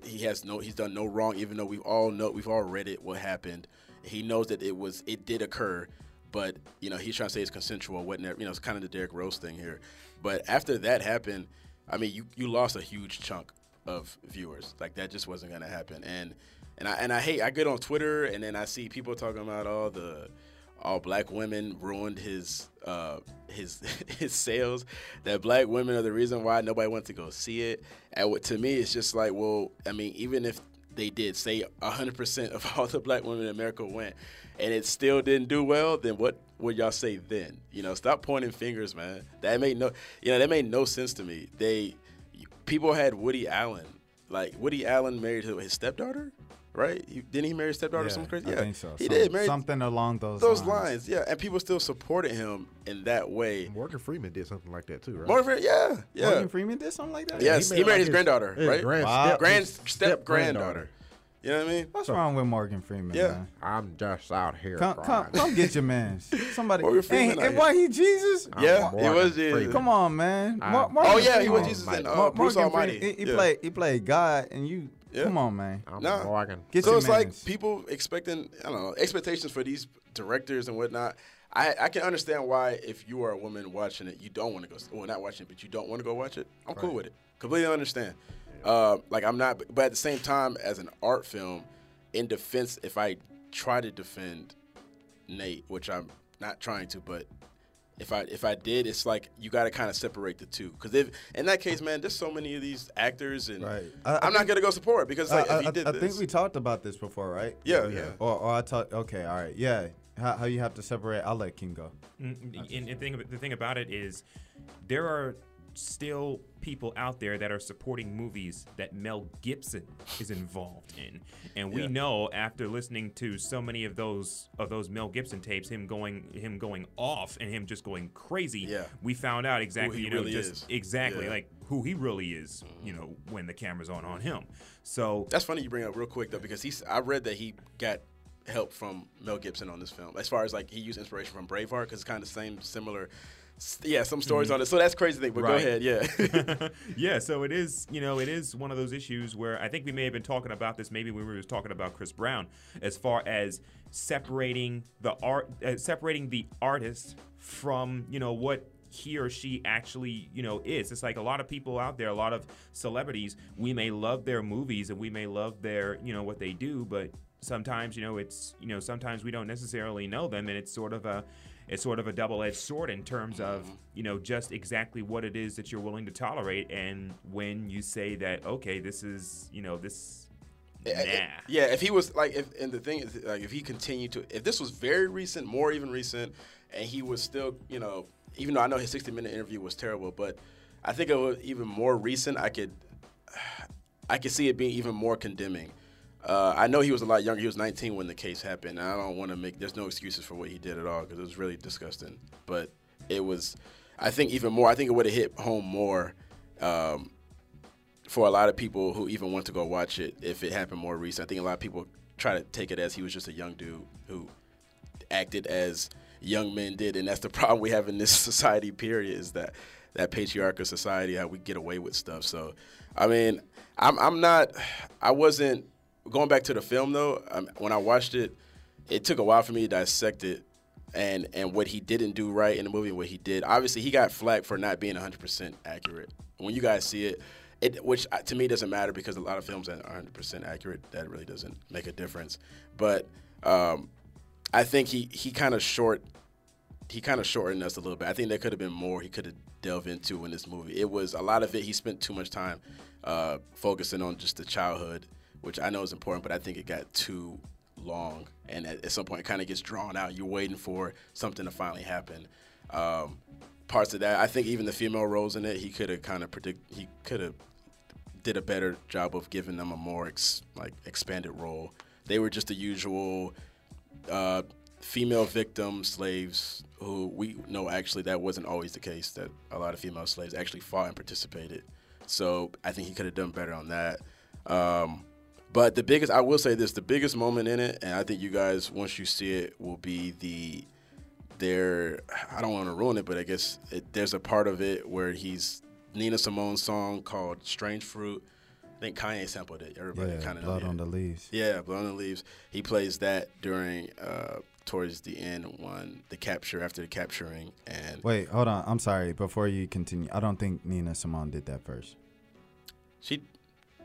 he has no he's done no wrong, even though we've all know we've all read it what happened. He knows that it was it did occur, but you know he's trying to say it's consensual, wasn't You know, it's kind of the Derrick Rose thing here. But after that happened, I mean, you you lost a huge chunk of viewers. Like that just wasn't gonna happen. And and I and I hate I get on Twitter and then I see people talking about all the all black women ruined his uh, his his sales. That black women are the reason why nobody went to go see it. And what, to me, it's just like, well, I mean, even if they did say 100% of all the black women in America went, and it still didn't do well, then what would y'all say then? You know, stop pointing fingers, man. That made no, you know, that made no sense to me. They people had Woody Allen, like Woody Allen married his his stepdaughter, right? He, didn't he marry his stepdaughter? or something crazy. I Yeah, think so. He Some- did marry something along those those lines. lines. yeah, and people still supported him in that way. Morgan Freeman did something like that too, right? Morgan, Freeman, yeah, yeah, Morgan Freeman did something like that. yes, he, made, married like, his granddaughter, his right? Grand, Wow. step, Grand his step granddaughter. You know what I mean? What's wrong with Morgan Freeman? Yeah. man? I'm just out here. Come, come, crying. come get your man. Somebody. Morgan Freeman and, and why he Jesus? Yeah, Morgan it was Freeman. Jesus. Come on, man. I'm- Oh, Morgan yeah, he was Freeman- Jesus in uh, Bruce Almighty. Freeman, He, he Yeah. played. He played God, and you. Yeah. Come on, man. I'm Nah. Morgan. Get so your it's like people expecting, I don't know, expectations for these directors and whatnot. I, I can understand why if you are a woman watching it, you don't want to go. Well, not watching it, but you don't want to go watch it. I'm cool with it. Completely understand. Uh, like I'm not, but at the same time, as an art film, in defense, if I try to defend Nate, which I'm not trying to, but if I if I did, it's like you got to kind of separate the two. Because if in that case, man, there's so many of these actors, and Right. I- I I'm not gonna go support because like I, if he I- did I this, think we talked about this before, right? yeah, yeah. Or, or I talked. Okay, all right, yeah. How, how you have to separate? I'll let King go. Mm, And, and thing, the thing about it is, there are still people out there that are supporting movies that Mel Gibson is involved in. And we Yeah. know after listening to so many of those of those Mel Gibson tapes, him going him going off and him just going crazy. Yeah. We found out exactly, you know, really just is. exactly Yeah. like who he really is, you mm-hmm. know, when the camera's on on him. So That's funny you bring up real quick though because he's I read that he got help from Mel Gibson on this film as far as like he used inspiration from Braveheart because it's kind of the same similar. Yeah, some stories on it. So that's crazy thing. But go ahead. Yeah. yeah, so it is, you know, it is one of those issues where I think we may have been talking about this maybe when we were talking about Chris Brown as far as separating the art uh, separating the artist from, you know, what he or she actually, you know, is. It's like a lot of people out there, a lot of celebrities, we may love their movies and we may love their, you know, what they do, but sometimes, you know, it's, you know, sometimes we don't necessarily know them and it's sort of a it's sort of a double-edged sword in terms of you know just exactly what it is that you're willing to tolerate and when you say that okay this is you know this nah Yeah, if he was like, if and the thing is, like, if he continued to, if this was very recent, more even recent, and he was still, you know, even though I know his 60 minute interview was terrible, but I think it was even more recent. I could, I could see it being even more condemning. Uh, I know he was a lot younger. He was 19 when the case happened. I don't want to make. There's no excuses for what he did at all because it was really disgusting. But it was, I think, even more. I think it would have hit home more. Um, for a lot of people who even want to go watch it if it happened more recent. I think a lot of people try to take it as he was just a young dude who acted as young men did, and that's the problem we have in this society. Period is that that patriarchal society how we get away with stuff. So, I mean, I'm I'm not. I wasn't going back to the film though. Um, when I watched it, it took a while for me to dissect it. And, and what he didn't do right in the movie, and what he did. Obviously, he got flack for not being 100% accurate. When you guys see it, it which uh, to me doesn't matter because a lot of films that are 100% accurate that really doesn't make a difference but um, i think he he kind of short he kind of shortened us a little bit i think there could have been more he could have delved into in this movie it was a lot of it he spent too much time uh, focusing on just the childhood which i know is important but i think it got too long and at, at some point it kind of gets drawn out you're waiting for something to finally happen um, parts of that. I think even the female roles in it, he could have kind of predict. He could have did a better job of giving them a more ex, like expanded role. They were just the usual uh, female victim slaves who we know actually that wasn't always the case. That a lot of female slaves actually fought and participated. So I think he could have done better on that. Um, but the biggest, I will say this, the biggest moment in it, and I think you guys, once you see it, will be the there I don't want to ruin it, but I guess it, there's a part of it where he's Nina Simone's song called "Strange Fruit." I think Kanye sampled it. Everybody yeah, kind of blood on the leaves. yeah, "Blood on the Leaves." He plays that during uh, towards the end when the capture after the capturing and Wait, hold on. I'm sorry. Before you continue, I don't think Nina Simone did that first. she.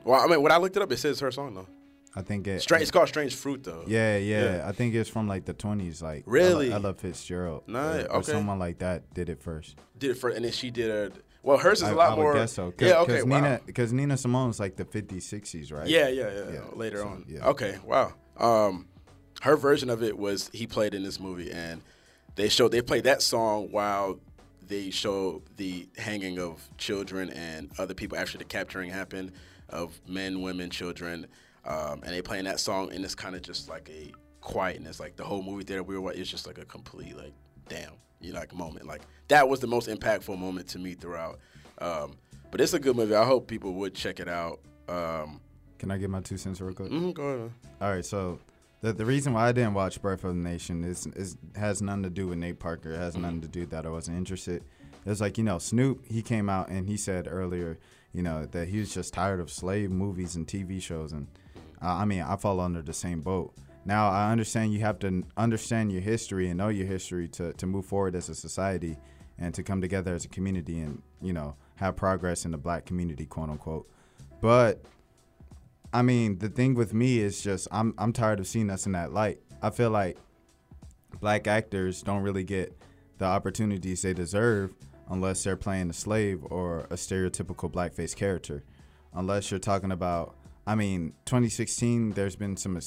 Well, I mean, when I looked it up, it says her song though. I think it. Strange. It's called "Strange Fruit" though. Yeah, yeah, Yeah. I think it's from like the 20s, like Really? Ella, Ella Fitzgerald, or, or okay. someone like that did it first. Did it first, and then she did a. Well, hers is I, a lot I would more. guess so. Cause, yeah. Okay. 'cause wow. Nina, because Nina Simone's like the 50s, 60s, right? Yeah, yeah, yeah. Yeah, Later so, on. yeah. Okay. Wow. Um, her version of it was he played in this movie, and they showed they played that song while they showed the hanging of children and other people after the capturing happened of men, women, children, um, and they playing that song, and it's kind of just like a quietness, like the whole movie theater we were. It's just like a complete like, damn, you know, like moment. Like that was the most impactful moment to me throughout. Um, but it's a good movie. I hope people would check it out. Um, Can I get my two cents real quick? mhm, go ahead. All right, so the the reason why I didn't watch Birth of the Nation is is has nothing to do with Nate Parker. It has nothing to do that I wasn't interested. It was like you know Snoop. He came out and he said earlier, you know, that he was just tired of slave movies and TV shows, and uh, I mean I fall under the same boat. Now I understand you have to understand your history and know your history to to move forward as a society and to come together as a community and you know have progress in the black community, quote unquote. But I mean, the thing with me is just I'm I'm tired of seeing us in that light. I feel like black actors don't really get the opportunities they deserve unless they're playing a slave or a stereotypical blackface character. Unless you're talking about, I mean, 2016, there's been some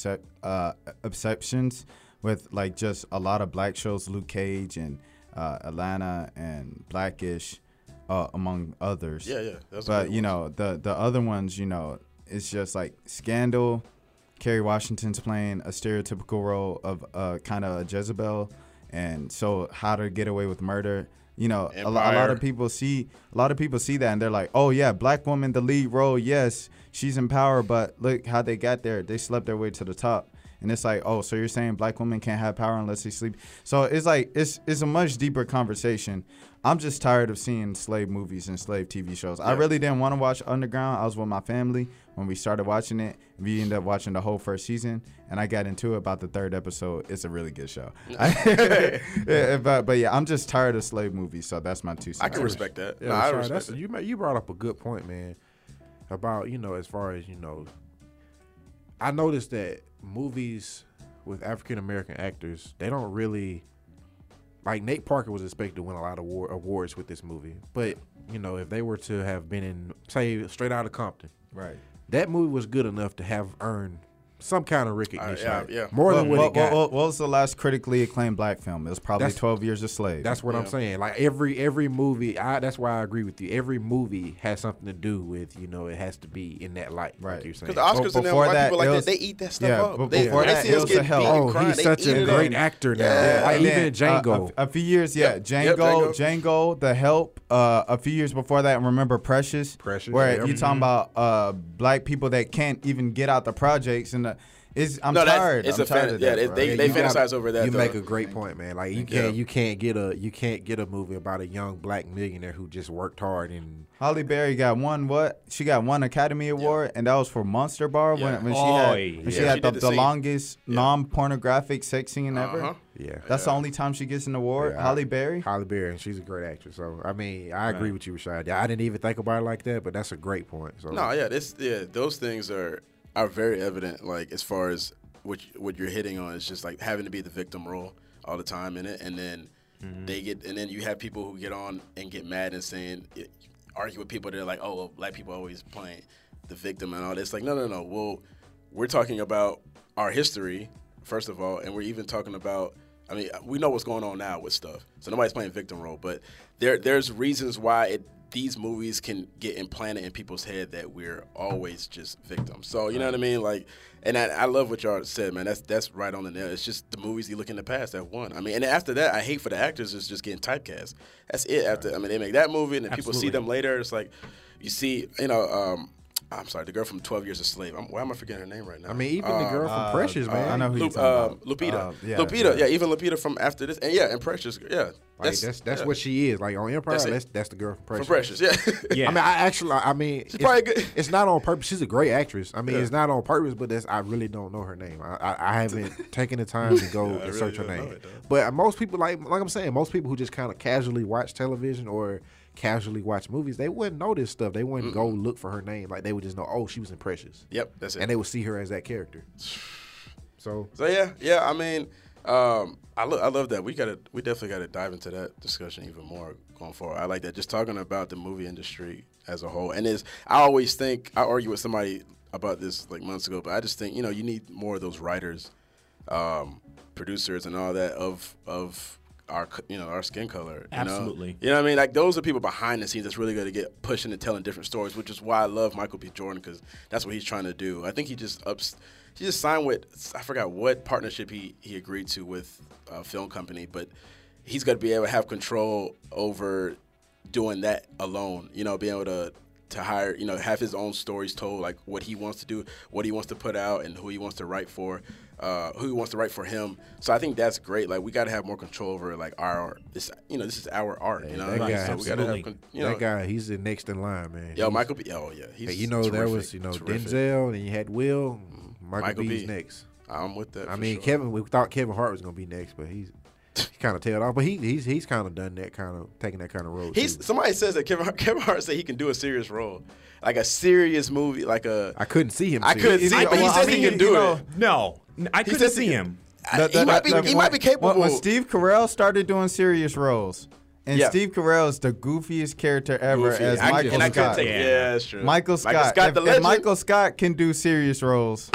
uh, exceptions with like just a lot of black shows, Luke Cage and uh, Atlanta and Blackish. uh, among others. Yeah, yeah. That's But you know the the other ones, you know, it's just like Scandal. Kerry Washington's playing a stereotypical role of uh, kind of a Jezebel, and so How to Get Away with Murder. You know, a, a lot of people see a lot of people see that and they're like, "Oh yeah, black woman, the lead role. Yes, she's in power, but look how they got there. They slept their way to the top." And it's like, "Oh, so you're saying black women can't have power unless they sleep?" So it's like it's it's a much deeper conversation. I'm just tired of seeing slave movies and slave TV shows. I really didn't want to watch Underground. I was with my family when we started watching it. We ended up watching the whole first season, and I got into it about the third episode. It's a really good show. Yeah, but but yeah, I'm just tired of slave movies. So that's my two cents. I can respect that. Yeah, no, I Rashad, respect that's, that. you you brought up a good point, man. About you know, as far as you know, I noticed that movies with African American actors, they don't really like Nate Parker was expected to win a lot of award, awards with this movie, but you know, if they were to have been in say Straight Outta Compton, Right. that movie was good enough to have earned some kind of recognition, yeah, yeah. more than what, what, it got. what- what was the last critically acclaimed black film? It was probably That's- Twelve Years a Slave. That's what I'm saying. Like every every movie, I that's why I agree with you. Every movie has something to do with you know it has to be in that light, Right. Like you're saying. Because the Oscars But and them white that, people like it that, they eat that stuff yeah, up. but They, before they that, see it us was a hell. Oh, crying, he's such a great up. actor now. Yeah. Like And even then, Django. uh, a, a few years, yeah, Yep. Django, Yep, Django, The Help. Uh, a few years before that, remember Precious? Precious, where you talking about uh black people that can't even get out the projects and the, it's I'm No, tired. it's I'm a tired fan- of yeah, that, it- bro. they- Yeah, they fantasize gotta- over that, You though. make a great point, man. Like you can't you can't get a you can't get a movie about a young black millionaire who just worked hard and Halle Berry got one what? She got one Academy Award, and that was for Monster's Ball Yeah. when, when she Oh, had yeah. when she had she the, the the longest Yeah. non-pornographic sex scene ever. Uh-huh. yeah. That's the only time she gets an award. Yeah, Halle Berry. Halle Berry, and she's a great actress. So I mean, I agree Right. with you, Rashad. I didn't even think about it like that, but that's a great point. So No, yeah, this yeah, those things are are very evident. Like as far as what what you're hitting on is just like having to be the victim role all the time in it, and then mm-hmm. they get and then you have people who get on and get mad and saying argue with people that are like, oh, well, black people always playing the victim and all this. Like, no, no, no. Well, we're talking about our history first of all, and we're even talking about. I mean, we know what's going on now with stuff, so nobody's playing victim role. But there, there's reasons why it, these movies can get implanted in people's head that we're always just victims. So you know what I mean? Like, and I, I love what y'all said, man. That's that's right on the nail. It's just the movies you look in the past that won. I mean, and after that, I hate for the actors is just getting typecast. That's it. After I mean, they make that movie, and then people see them later. It's like you see, you know. Um, I'm sorry, the girl from Twelve Years a Slave. I'm, why am I forgetting her name right now? I mean, even the Uh, girl from uh, Precious, uh, man. I know who Lu- you're talking um, about. Lupita. Uh, yeah, Lupita, yeah. yeah. even Lupita from after this, and yeah, and Precious, yeah. Like that's that's yeah. what she is. Like on Empire, That's that's that's, the girl from for Precious. Precious, yeah. Yeah. I mean, I actually, I mean, it's, probably good. it's not on purpose. She's a great actress. I mean, Yeah. it's not on purpose, but that's I really don't know her name. I, I, I haven't taken the time to go Yeah, and really search her name. it, but uh, most people, like like I'm saying, most people who just kind of casually watch television or casually watch movies, they wouldn't know this stuff. They wouldn't go look for her name. Like they would just know, oh, she was in Precious, yep, that's it. and they would see her as that character. So so yeah, yeah. I mean, um, I lo- I love that. We gotta, we definitely gotta dive into that discussion even more going forward. I like that. Just talking about the movie industry as a whole, and is I always think I argue with somebody about this like months ago, but I just think you know you need more of those writers, um, producers, and all that of of our you know our skin color. You Absolutely. Know? You know what I mean? Like those are people behind the scenes that's really going to get pushing and telling different stories, which is why I love Michael B. Jordan because that's what he's trying to do. I think he just ups. He just signed with I forgot what partnership he he agreed to with a film company, but he's going to be able to have control over doing that alone. You know, being able to to hire, you know, have his own stories told, like what he wants to do, what he wants to put out, and who he wants to write for, uh, who he wants to write for him. So I think that's great. Like we got to have more control over like our art. This, you know, this is our art. You know, that Like, guy, so we have, absolutely. you know, that guy, he's the next in line, man. yo, He's- Michael B. Oh yeah, he's Hey, you know, there was you know terrific. Denzel, and you had Will. Michael, Michael B's B. next. I'm with that. I for mean, sure. Kevin. We thought Kevin Hart was gonna be next, but he's he kind of tailed off. But he he's he's kind of done that kind of taking that kind of role. He's too. somebody says that Kevin Hart, Kevin Hart said he can do a serious role, like a serious movie, like a. I couldn't see him. I couldn't see, it, but he well, I says he mean, can do you know, it. No, I couldn't says see he- him. I- he might be. he might be capable. When, when Steve Carell started doing serious roles, and Yeah. Steve is the goofiest character ever Goofy. as I- Michael and I couldn't Scott. take- Yeah. yeah, that's true. Michael Scott. Michael Scott, if, the if legend. Michael Scott can do serious roles,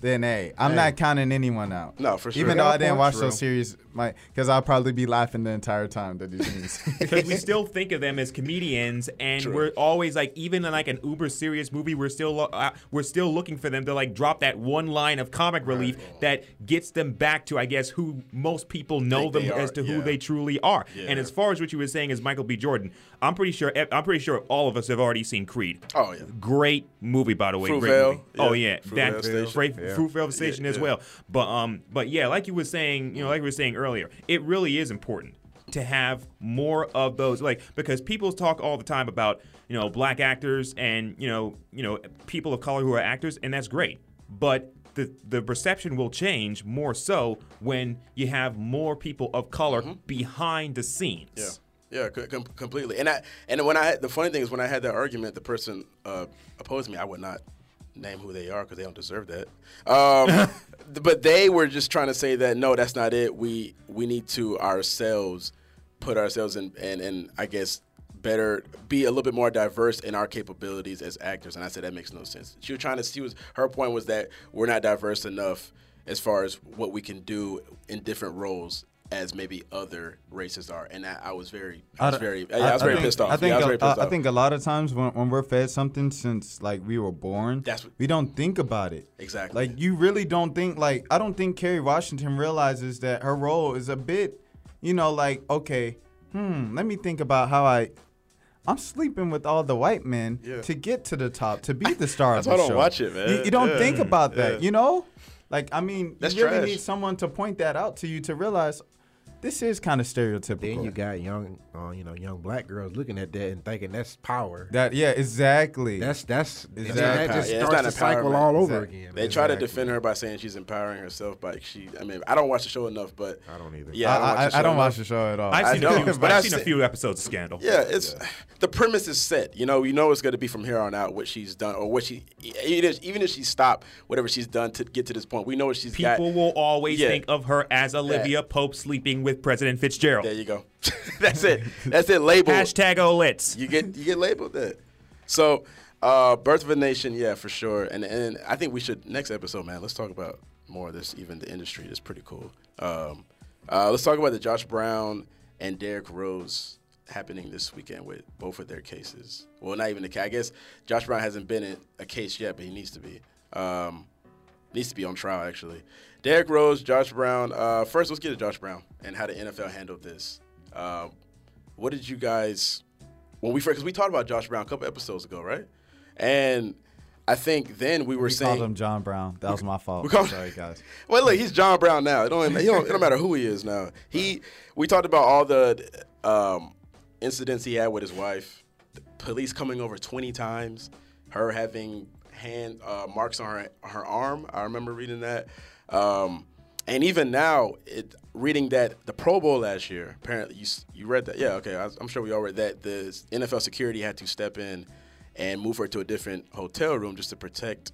then hey, I'm not counting anyone out. No, for sure. Even though I didn't watch those serious my because I'll probably be laughing the entire time that he's memes. because we still think of them as comedians, and True. we're always like, even in like an uber serious movie, we're still lo- uh, we're still looking for them to like drop that one line of comic relief that gets them back to, I guess, who most people know Think them as are, to who yeah. they truly are. Yeah. And as far as what you were saying is Michael B. Jordan, I'm pretty sure I'm pretty sure all of us have already seen Creed. Oh yeah. Great movie, by the way. Great Fruitvale, movie. Oh yeah. yeah, Fruitvale that Station. great Yeah. Fruitvale Station Yeah, as well. But um, but yeah, like you were saying, you know, like we were saying earlier, it really is important to have more of those, like because people talk all the time about you know black actors and you know you know people of color who are actors, and that's great, but. The, the perception will change more so when you have more people of color behind the scenes. Mm-hmm. Yeah, yeah, com- completely. And I and when I the funny thing is when I had that argument, the person uh, opposed me. I would not name who they are because they don't deserve that. Um, but they were just trying to say that no, that's not it. We we need to ourselves put ourselves in and and I guess better be a little bit more diverse in our capabilities as actors. And I said that makes no sense. She was trying to. She was her point was that we're not diverse enough as far as what we can do in different roles as maybe other races are. And I, I was very, I was don't- very, yeah, I was very think- pissed off. I think, yeah, I was a, very pissed I- I think a lot of times when, when we're fed something since like we were born, That's what- we don't think about it. Exactly. Like you really don't think like I don't think Kerry Washington realizes that her role is a bit, you know, like okay, hmm, let me think about how I. I'm sleeping with all the white men Yeah. to get to the top, to be the star That's of why the I don't watch it, man. You, you don't Yeah. think about that, Yeah. you know? Like I mean, That's you really trash. need someone to point that out to you to realize this is kind of stereotypical. Then you got young, uh, you know, young black girls looking at that and thinking that's power. that yeah, exactly. That's that's Exactly. that just Yeah, it's starts the cycle all over Exactly. again. They try to defend her by saying she's empowering herself, but she, I mean, I don't watch the show enough, but I don't either. yeah, I don't watch I, the I, I show don't watch the show at all. I've I seen, know, a, few, but I've I've seen a few episodes of Scandal. Yeah, it's the premise is set. You know, you know it's going to be from here on out what she's done or what she even if, even if she stopped whatever she's done to get to this point. We know what she's got. People will always Yeah. think of her as Olivia Pope sleeping with President Fitzgerald. There you go. That's it. That's it. Label. Hashtag Olitz. You get you get labeled that. So, uh, Birth of a Nation, yeah, for sure. And and I think we should next episode, man. Let's talk about more of this. Even the industry is pretty cool. Um, uh, let's talk about the Josh Brown and Derrick Rose happening this weekend with both of their cases. Well, not even the case. I guess Josh Brown hasn't been in a case yet, but he needs to be. Um, needs to be on trial actually. Derrick Rose, Josh Brown. Uh, first, let's get to Josh Brown and how the NFL handled this. Um, what did you guys Well, we because we talked about Josh Brown a couple episodes ago, right? And I think then we were we saying called him John Brown. That was my fault. we called- Sorry, guys. well, look, he's John Brown now. It don't, don't, it don't matter who he is now. He, we talked about all the um, incidents he had with his wife, the police coming over twenty times, her having hand uh, marks on her her arm. I remember reading that, um, and even now, it, reading that the Pro Bowl last year. Apparently, you you read that? Yeah, okay. I, I'm sure we all read that. The NFL security had to step in and move her to a different hotel room just to protect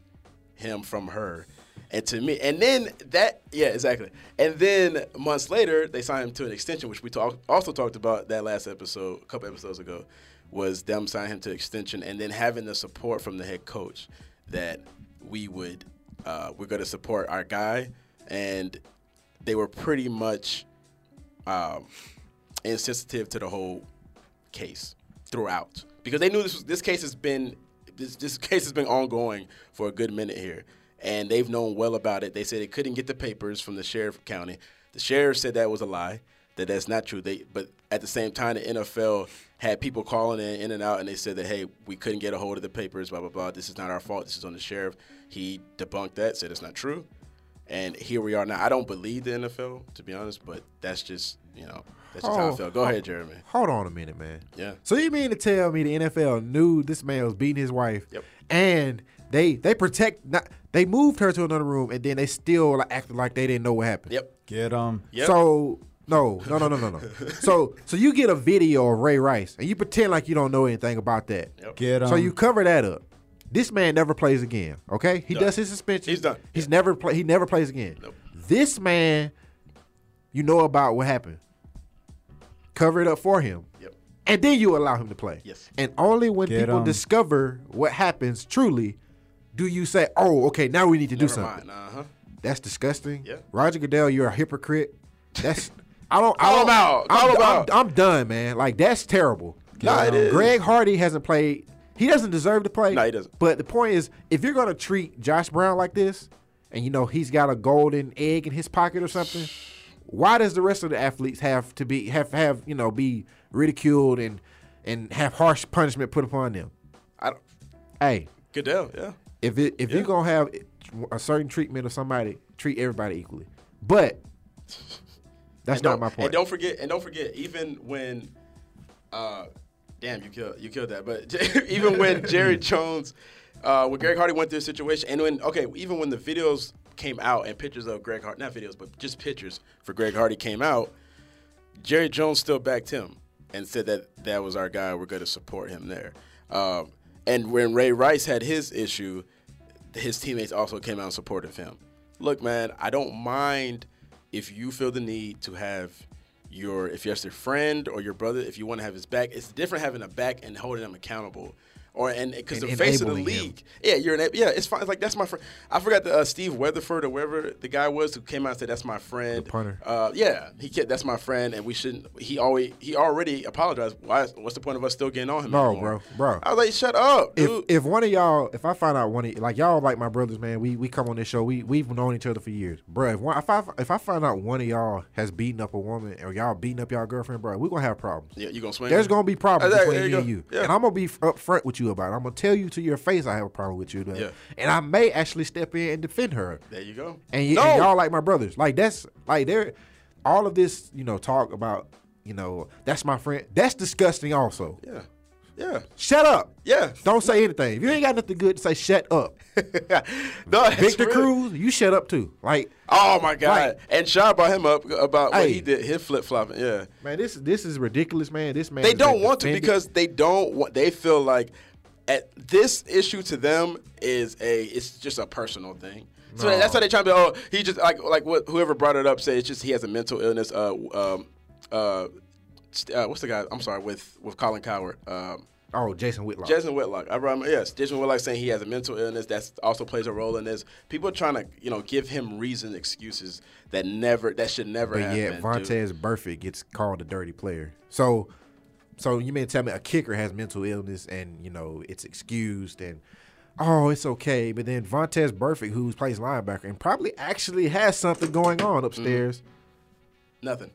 him from her. And to me, and then that, yeah, exactly. And then months later, they signed him to an extension, which we talk, also talked about that last episode, a couple episodes ago, was them signing him to extension and then having the support from the head coach that we would, uh, we're going to support our guy. And they were pretty much um, insensitive to the whole case throughout. Because they knew this was, this case has been this, this case has been ongoing for a good minute here. And they've known well about it. They said they couldn't get the papers from the sheriff county. The sheriff said that was a lie that that's not true. They but at the same time the NFL had people calling in in and out and they said that hey we couldn't get a hold of the papers blah blah blah. This is not our fault. This is on the sheriff he debunked that said it's not true and here we are now I don't believe the NFL to be honest but that's just you know that's just how I Oh, feel go ahead Jeremy Hold on a minute, man. yeah So you mean to tell me the NFL knew this man was beating his wife, Yep. and they they protect not they moved her to another room, and then they still like, acted like they didn't know what happened. yep Get him. Yep. So no, no, no, no, no, no. so so you get a video of Ray Rice, and you pretend like you don't know anything about that. Yep. Get him. So you cover that up. This man never plays again. Okay, he Done. does his suspension. He's done. He's never play. He never plays again. Nope. This man, you know about what happened. Cover it up for him, Yep. and then you allow him to play. Yes. And only when Get people 'em. discover what happens truly, do you say, "Oh, okay, now we need to do something." mind. Uh huh. That's disgusting. Yeah. Roger Goodell, you're a hypocrite. That's I don't. I Call don't, him out. Call I'm, him I'm- out. I'm done, man. Like that's terrible. Nah, it is. Greg Hardy hasn't played. He doesn't deserve to play. Nah, he doesn't. But the point is, if you're gonna treat Josh Brown like this, and you know he's got a golden egg in his pocket or something, why does the rest of the athletes have to be have have you know be ridiculed and and have harsh punishment put upon them? I don't, Hey, Goodell, yeah. if it if Yeah. you're gonna have a certain treatment of somebody, treat everybody equally. But that's not my point. And don't forget, and don't forget, even when, uh, damn, you killed you killed that. But even when Jerry Jones, uh, when Greg Hardy went through a situation, and when okay, even when the videos came out and pictures of Greg Hardy, not videos, but just pictures for Greg Hardy came out, Jerry Jones still backed him and said that that was our guy. We're going to support him there. Um, and when Ray Rice had his issue, his teammates also came out in support of him. Look, man, I don't mind if you feel the need to have your if you're your friend or your brother, if you want to have his back. It's different having a back and holding them accountable. Or and because the face of the enabling him. league, yeah, you're an yeah. It's fine. It's like that's my friend. I forgot the uh, Steve Weatherford or whoever the guy was who came out and said that's my friend. The punter. Uh, yeah, he kept, that's my friend, and we shouldn't. He always he already apologized. Why? What's the point of us still getting on him? No, anymore? bro, bro. I was like, shut up, if dude. if one of y'all, if I find out one of like y'all like my brothers, man, we we come on this show, we we've known each other for years, bro. If, one, if I if I find out one of y'all has beaten up a woman or y'all beating up y'all girlfriend, bro, we gonna have problems. yeah, you gonna swing? There's him? gonna be problems between me and you, Yeah. and I'm gonna be upfront with you about it. I'm gonna tell you to your face I have a problem with you, man. Yeah. and I may actually step in and defend her. There you go. And, y- no, and y'all like my brothers. Like that's like they're all of this, you know, talk about, you know, that's my friend. That's disgusting also. yeah, yeah, Shut up. yeah. Don't say anything. If you ain't got nothing good to say, shut up. no, Victor real. Cruz, you shut up too. Like, Oh my god! Like- and Sean brought him up about what Hey. he did, his flip flopping. Yeah, man, this is this is ridiculous, man. This man. they don't want to because they don't want. They feel like at this issue to them is a it's just a personal thing. So No. that's how they try to be. Oh, he just like like what whoever brought it up said. It's just he has a mental illness. Uh, um, uh, uh, what's the guy? I'm sorry, with with Colin Cowherd. Um, Oh, Jason Whitlock. Jason Whitlock. I remember, yes, Jason Whitlock saying he has a mental illness that also plays a role in this. People are trying to, you know, give him reason excuses that never, that should never but dude. Vontaze Burfict gets called a dirty player. So, so you mean tell me a kicker has mental illness and you know it's excused and oh it's okay, but then Vontaze Burfict, who plays linebacker and probably actually has something going on mm-hmm. upstairs, Nothing.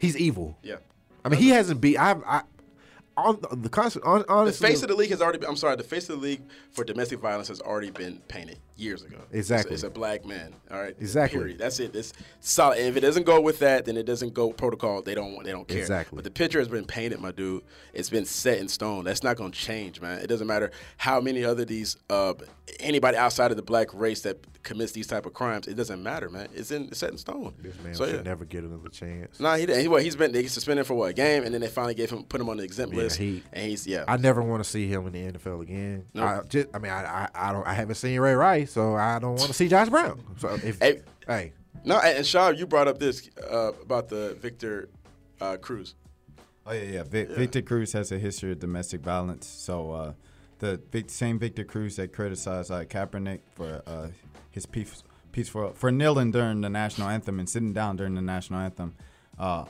he's evil. Yeah. I mean, he hasn't beat. I, I on the constant. On, The face of the league has already been, I'm sorry, the face of the league for domestic violence has already been painted years ago. It's- Exactly. It's, a black man. All right. Exactly. Period. That's it. It's solid. If it doesn't go with that, then it doesn't go protocol. They don't they don't care. Exactly. But the picture has been painted, my dude. It's been set in stone. That's not gonna change, man. It doesn't matter how many other these uh anybody outside of the black race that commits these type of crimes, it doesn't matter, man. It's in it's set in stone. this man so should yeah. never get another chance. Nah, he didn't. He, what, he's been they suspended for what a game, and then they finally gave him put him on the exempt Yeah, list, he- and he's yeah. I never want to see him in the NFL again. Nope. I just, I mean, I, I, I don't, I haven't seen Ray Rice, so I don't want to see Josh Brown. So if, Hey. hey, No, and and Shaw, you brought up this uh, about the Victor uh, Cruz. Oh yeah, yeah. Vic, Victor Cruz has a history of domestic violence. So uh, the Vic, same Victor Cruz that criticized uh, Kaepernick for uh, his peace, peaceful for kneeling during the national anthem and sitting down during the national anthem. Uh,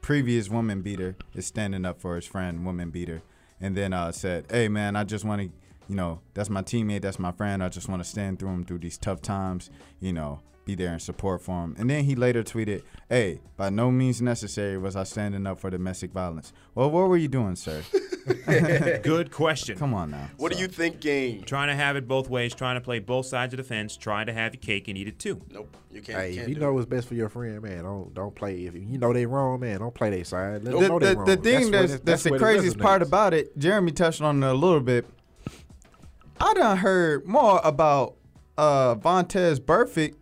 previous woman beater is standing up for his friend, woman beater, and then uh, said, "Hey man, I just want to, you know, that's my teammate, that's my friend. I just want to stand through him through these tough times, you know." Be there in support for him. And then he later tweeted, Hey, by no means necessary was I standing up for domestic violence. Well, what were you doing, sir? Good question. Come on now. What So- are you thinking? Trying to have it both ways, trying to play both sides of the fence, trying to have your cake and eat it too. Nope, you can't. hey, can't if you do know it. what's best for your friend, man, don't, don't play. If you know they wrong, man, don't play their side. Let The, know the, wrong. the thing where that's, it- that's, the craziest part about it, Jeremy touched on it a little bit. I done heard more about uh, Vontaze Burfict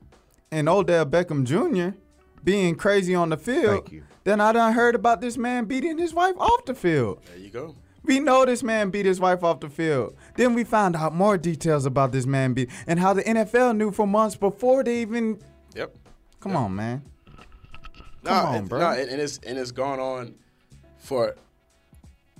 and Odell Beckham Jr. being crazy on the field than I done heard about this man beating his wife off the field. There you go. We know this man beat his wife off the field. Then we found out more details about this man beat and how the NFL knew for months before they even. Yep. Come on, man. Come on, and, bro. no, and, and it's and it's gone on for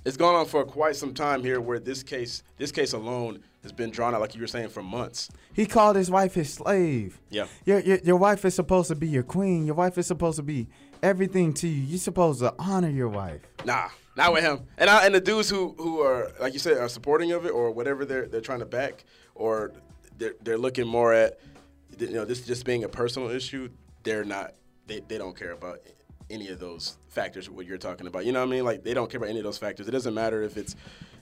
it's gone on for quite some time here. Where this case, this case alone has been drawn out, like you were saying, for months. He called his wife his slave. Yeah. Your, your your wife is supposed to be your queen. Your wife is supposed to be everything to you. You're supposed to honor your wife. Nah, not with him. And I, and the dudes who who are like you said are supporting of it or whatever they're they're trying to back or they're they're looking more at you know this just being a personal issue. They're not. They they don't care about any of those factors. What you're talking about. You know what I mean? Like they don't care about any of those factors. It doesn't matter if it's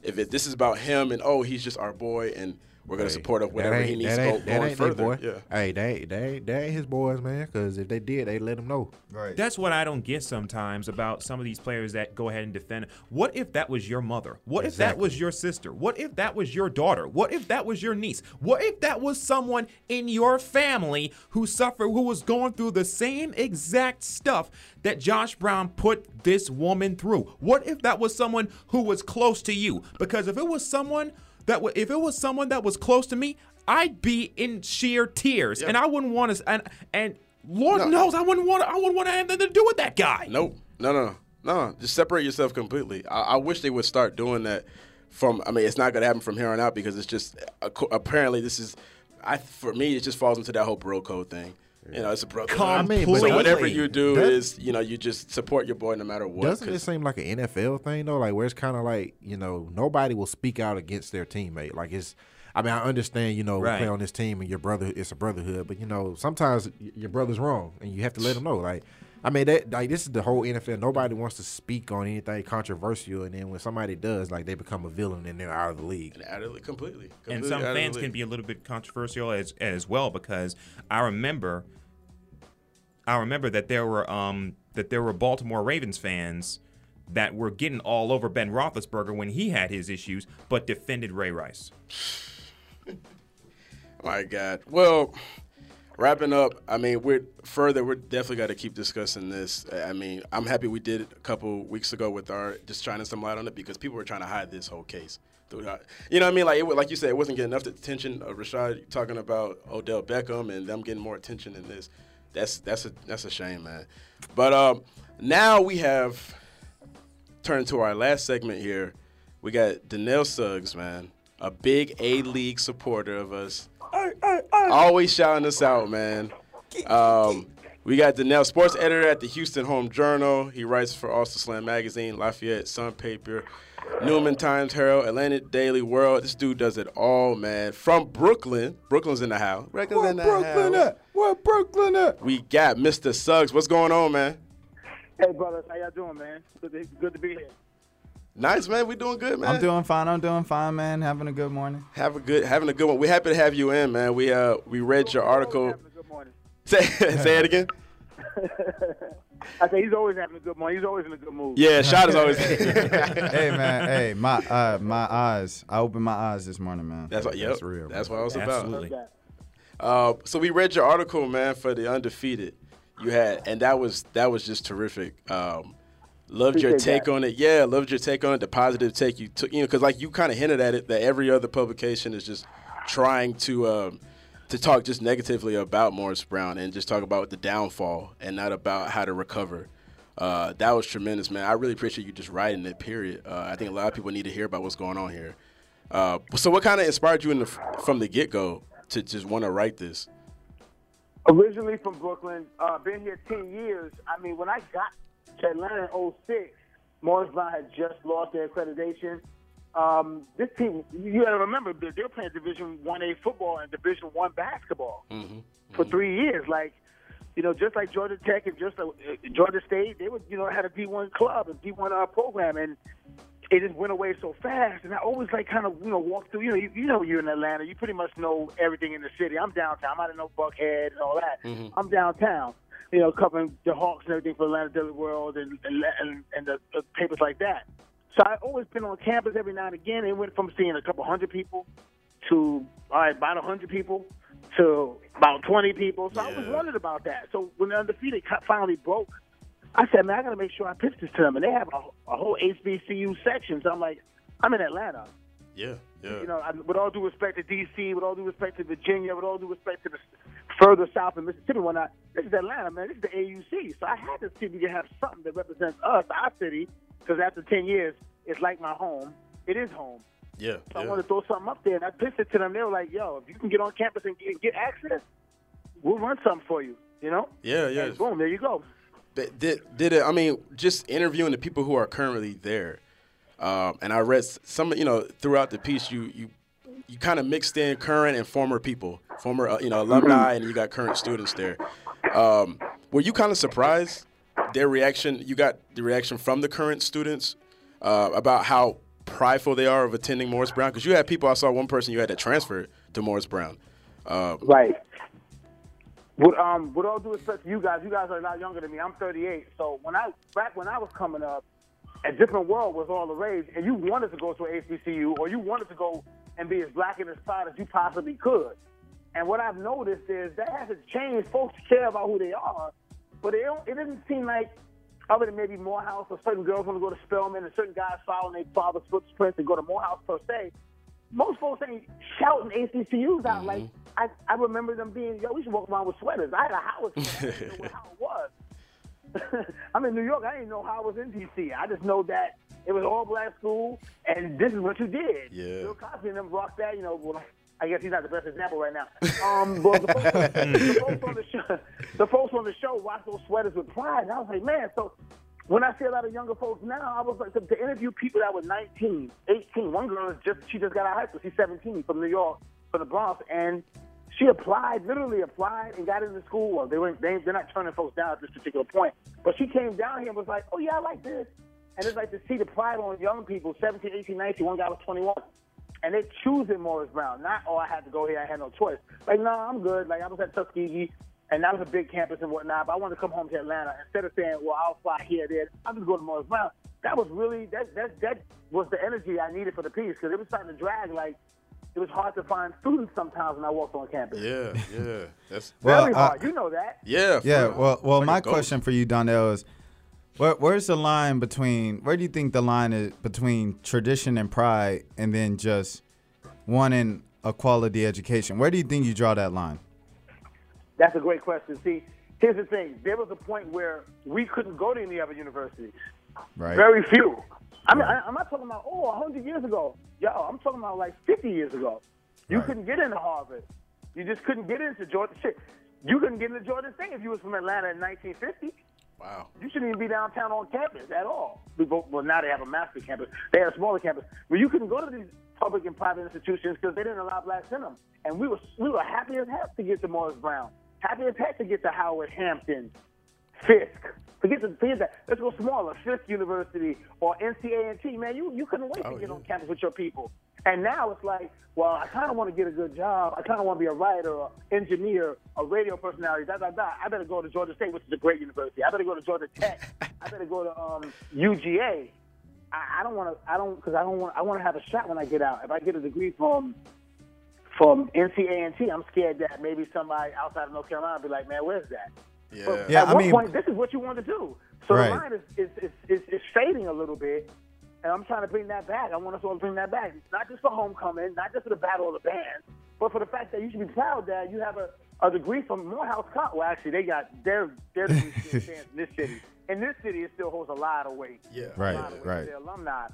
if it this is about him and oh he's just our boy and we're gonna Hey, support of that whatever he needs that to go going further. boy. Yeah. Hey, they ain't, they they ain't his boys, man. Because if they did, they let him know. Right. That's what I don't get sometimes about some of these players that go ahead and defend. What if that was your mother? What if that was your sister? What if that was your daughter? What if that was your niece? What if that was someone in your family who suffered, who was going through the same exact stuff that Josh Brown put this woman through? What if that was someone who was close to you? Because if it was someone that if it was someone that was close to me, I'd be in sheer tears, and I wouldn't want to. And and Lord No. knows I wouldn't want. I wouldn't want to have nothing to do with that guy. Nope. No, no, no, no. Just separate yourself completely. I, I wish they would start doing that. From I mean, it's not going to happen from here on out because it's just uh, apparently this is. I for me, it just falls into that whole bro code thing. You know, it's a brother. I mean, so whatever you do doesn't- is, you know, you just support your boy no matter what. Doesn't it seem like an NFL thing though? Like where it's kind of like you know nobody will speak out against their teammate. Like it's. I mean, I understand you know we Right. play on this team and your brother it's a brotherhood, but you know sometimes your brother's wrong and you have to let him know. Like, I mean, that like this is the whole NFL. Nobody wants to speak on anything controversial, and then when somebody does, like they become a villain and they're out of the league. And out of the- completely, and some out the fans can be a little bit controversial as as well because I remember I remember that there were um that there were Baltimore Ravens fans that were getting all over Ben Roethlisberger when he had his issues, but defended Ray Rice. My God. Well, wrapping up. I mean, we're further. We're definitely got to keep discussing this. I mean, I'm happy we did it a couple weeks ago with our just shining some light on it because people were trying to hide this whole case. You know what I mean? Like, it, like you said, it wasn't getting enough attention. Rashad talking about Odell Beckham and them getting more attention than this. That's that's a that's a shame, man. But um, now we have turned to our last segment here. We got Donnell Suggs, man, a big A League supporter of us. Always shouting us out, man. Um, we got Donnell, sports editor at the Houston Home Journal. He writes for Ulster Slam Magazine, Lafayette Sun Paper, Newnan Times Herald, Atlanta Daily World. This dude does it all, man. From Brooklyn. Brooklyn's in the house. Brooklyn's Where in the Brooklyn house. at? Where Brooklyn at? We got Mr. Suggs. What's going on, man? Hey, brothers, how y'all doing, man? Good to, good to be here. Nice, man. We doing good, man. I'm doing fine. I'm doing fine, man. Having a good morning. Have a good, having a good one. We're happy to have you in, man. We uh, we read your article. Having a good morning. Say, say it again. I say he's always having a good morning. He's always in a good mood. Yeah, shot is always. hey man, hey my uh my eyes. I opened my eyes this morning, man. That's what. Yep. That's real, That's man. what I was Absolutely. about. That. Uh, so we read your article, man, for the undefeated you had, and that was that was just terrific. Um, loved your take that. on it. Yeah, loved your take on it. The positive take you took, you know, because like you kind of hinted at it that every other publication is just trying to um, to talk just negatively about Morris Brown and just talk about the downfall and not about how to recover. Uh, that was tremendous, man. I really appreciate you just writing it. Period. Uh, I think a lot of people need to hear about what's going on here. Uh, so, what kind of inspired you in the, from the get go to just want to write this? Originally from Brooklyn, uh, been here 10 years. I mean, when I got to Atlanta in 06, Morris Brown had just lost their accreditation. Um, this team, you got to remember, they're, they're playing Division 1A football and Division 1 basketball for three years. Like, you know, just like Georgia Tech and just uh, Georgia State, they would, you know, had a D1 club, a D1 uh, program, and it just went away so fast. And I always like kind of, you know, walk through. You know, you, you know, you're in Atlanta, you pretty much know everything in the city. I'm downtown. I don't know Buckhead and all that. I'm downtown. You know, covering the Hawks and everything for Atlanta Daily World and and, and, and the, the papers like that. So I've always been on campus every now and again. It went from seeing a couple hundred people to all right, about a hundred people to about twenty people. So I was Yeah. wondering about that. So when the undefeated finally broke, I said, man, I got to make sure I pitch this to them. And they have a, a whole HBCU section. So I'm like, I'm in Atlanta. Yeah, yeah. You know, I, with all due respect to D.C., with all due respect to Virginia, with all due respect to the further south in Mississippi, I this is Atlanta, man, this is the AUC. So I had to see if we could have something that represents us, our city, because after ten years, it's like my home. It is home. Yeah, So I yeah. wanted to throw something up there, and I pitched it to them. They were like, "Yo, if you can get on campus and get, get access, we'll run something for you." You know? Yeah, yeah. And boom, there you go. Did did it? I mean, just interviewing the people who are currently there, um, and I read some. You know, throughout the piece, you you you kind of mixed in current and former people, former uh, you know alumni, and you got current students there. Um, were you kind of surprised their reaction? You got the reaction from the current students uh, about how prideful they are of attending Morris Brown because you had people. I saw one person you had to transfer to Morris Brown. Uh, Right. With um, with all due respect to you guys, you guys are a lot younger than me. I'm 38. So when I back when I was coming up, a different world was all the rage, and you wanted to go to a HBCU or you wanted to go and be as black and as proud as you possibly could. And what I've noticed is that hasn't changed. Folks care about who they are, but it don't, it doesn't seem like other than maybe Morehouse or certain girls want to go to Spelman and certain guys following their father's footprints and go to Morehouse per se. Most folks ain't shouting HBCUs out like mm-hmm. I, I remember them being yo. We should walk around with sweaters. I had a Howard sweater. I didn't know what Howard was. I'm in New York. I didn't know how I was in DC. I just know that it was all black school, and this is what you did. Yeah. Bill Cosby and them rocked that. You know, I guess he's not the best example right now. Um, but the folks, the folks on the show, show watch those sweaters with pride, and I was like, man. So when I see a lot of younger folks now, I was like to, to interview people that were 19, 18. One girl is just she just got out of high school. She's 17 from New York, from the Bronx, and she applied, literally applied, and got into school. Well, they weren't, they, they're not turning folks down at this particular point. But she came down here and was like, oh, yeah, I like this. And it's like to see the pride on young people, 17, 18, 19. One guy was 21. And they're choosing Morris Brown. Not, oh, I had to go here. I had no choice. Like, no, I'm good. Like, I was at Tuskegee, and that was a big campus and whatnot. But I wanted to come home to Atlanta. Instead of saying, well, I'll fly here, there, I'm just going to Morris Brown. That was really, that, that, that was the energy I needed for the piece because it was starting to drag. Like, it was hard to find students sometimes when I walked on campus. yeah, yeah. That's Well, Very uh, hard. you know that. yeah. Yeah, well, well, like my question for you, Donnell, is where, where's the line between where do you think the line is between tradition and pride, and then just wanting a quality education? Where do you think you draw that line? That's a great question. See, here's the thing. There was a point where we couldn't go to any other universities. Right. Very few. I mean, I, I'm not talking about, oh, 100 years ago. Yo, I'm talking about like 50 years ago. You Right. couldn't get into Harvard. You just couldn't get into Georgia. Shit. You couldn't get into Georgia State if you was from Atlanta in 1950. Wow. You shouldn't even be downtown on campus at all. Well, now they have a master campus. They have a smaller campus. But you couldn't go to these public and private institutions because they didn't allow blacks in them. And we were we were happy as heck to get to Morris Brown. Happy as heck to get to Howard Hampton, Fisk. Forget, the, forget that. Let's go smaller. Fisk University or NCA&T. Man, you, you couldn't wait Oh, to get yeah. on campus with your people. And now it's like, well, I kind of want to get a good job. I kind of want to be a writer, an engineer, a radio personality, da, da, da. I better go to Georgia State, which is a great university. I better go to Georgia Tech. I better go to um, UGA. I, I don't want to. I don't because I don't want. I want to have a shot when I get out. If I get a degree from from NCA&T, I'm scared that maybe somebody outside of North Carolina will be like, man, where's that? Yeah. But Yeah, at I one mean- point, this is what you want to do. So Right. the line is, is, is, is, is fading a little bit, and I'm trying to bring that back. I want us all to bring that back, not just for homecoming, not just for the battle of the bands, but for the fact that you should be proud that you have a, a degree from Morehouse College. Well, actually, they got their their stands in this city. In this city, it still holds a lot of weight. Yeah. Right, A lot of weight right. Their alumni,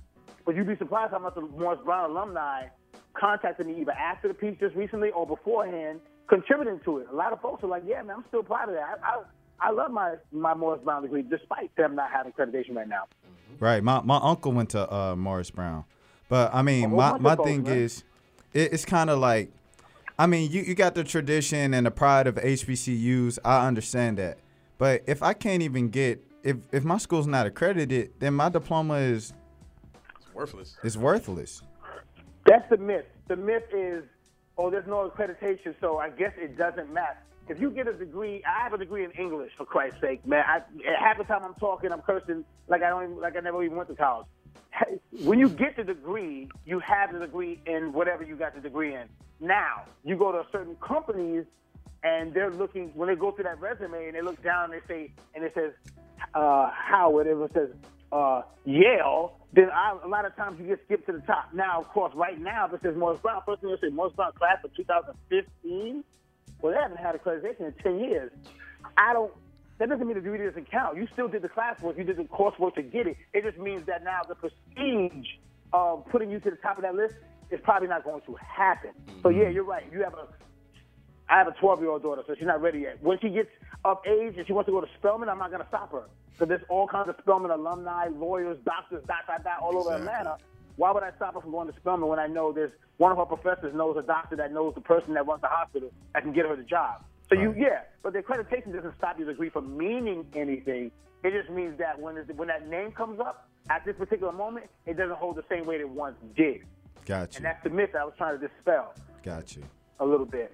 but you'd be surprised how much the Morris Brown alumni contacted me either after the piece just recently or beforehand, contributing to it. A lot of folks are like, "Yeah, man, I'm still proud of that. I, I, I love my my Morris Brown degree, despite them not having accreditation right now." Right. My my uncle went to uh, Morris Brown, but I mean, whole my bunch my thing man. is, it, it's kind of like, I mean, you you got the tradition and the pride of HBCUs. I understand that, but if I can't even get if if my school's not accredited, then my diploma is It's worthless. It's worthless. That's the myth. The myth is, oh, there's no accreditation, so I guess it doesn't matter. If you get a degree, I have a degree in English, for Christ's sake, man. I, half the time I'm talking, I'm cursing like I don't, even, like I never even went to college. When you get the degree, you have the degree in whatever you got the degree in. Now, you go to certain companies, and they're looking when they go through that resume, and they look down, and they say, and it says uh, Howard, if it says uh, Yale, then I, a lot of times you get skipped to the top. Now, of course, right now, it says Morris Brown, first thing they say Morris Brown class of 2015. Well, they haven't had accreditation in 10 years. I don't. That doesn't mean the degree doesn't count. You still did the classwork, you did the coursework to get it. It just means that now the prestige of putting you to the top of that list is probably not going to happen. So yeah, you're right. You have a I have a 12 year old daughter, so she's not ready yet. When she gets of age and she wants to go to Spelman, I'm not going to stop her. Because there's all kinds of Spelman alumni, lawyers, doctors, dot, dot, dot, all over Exactly. Atlanta. Why would I stop her from going to Spelman when I know there's one of her professors knows a doctor that knows the person that runs the hospital that can get her the job? So you, yeah, but the accreditation doesn't stop your degree from meaning anything. It just means that when it, when that name comes up at this particular moment, it doesn't hold the same weight it once did. Got you. And that's the myth that I was trying to dispel Got you. a little bit.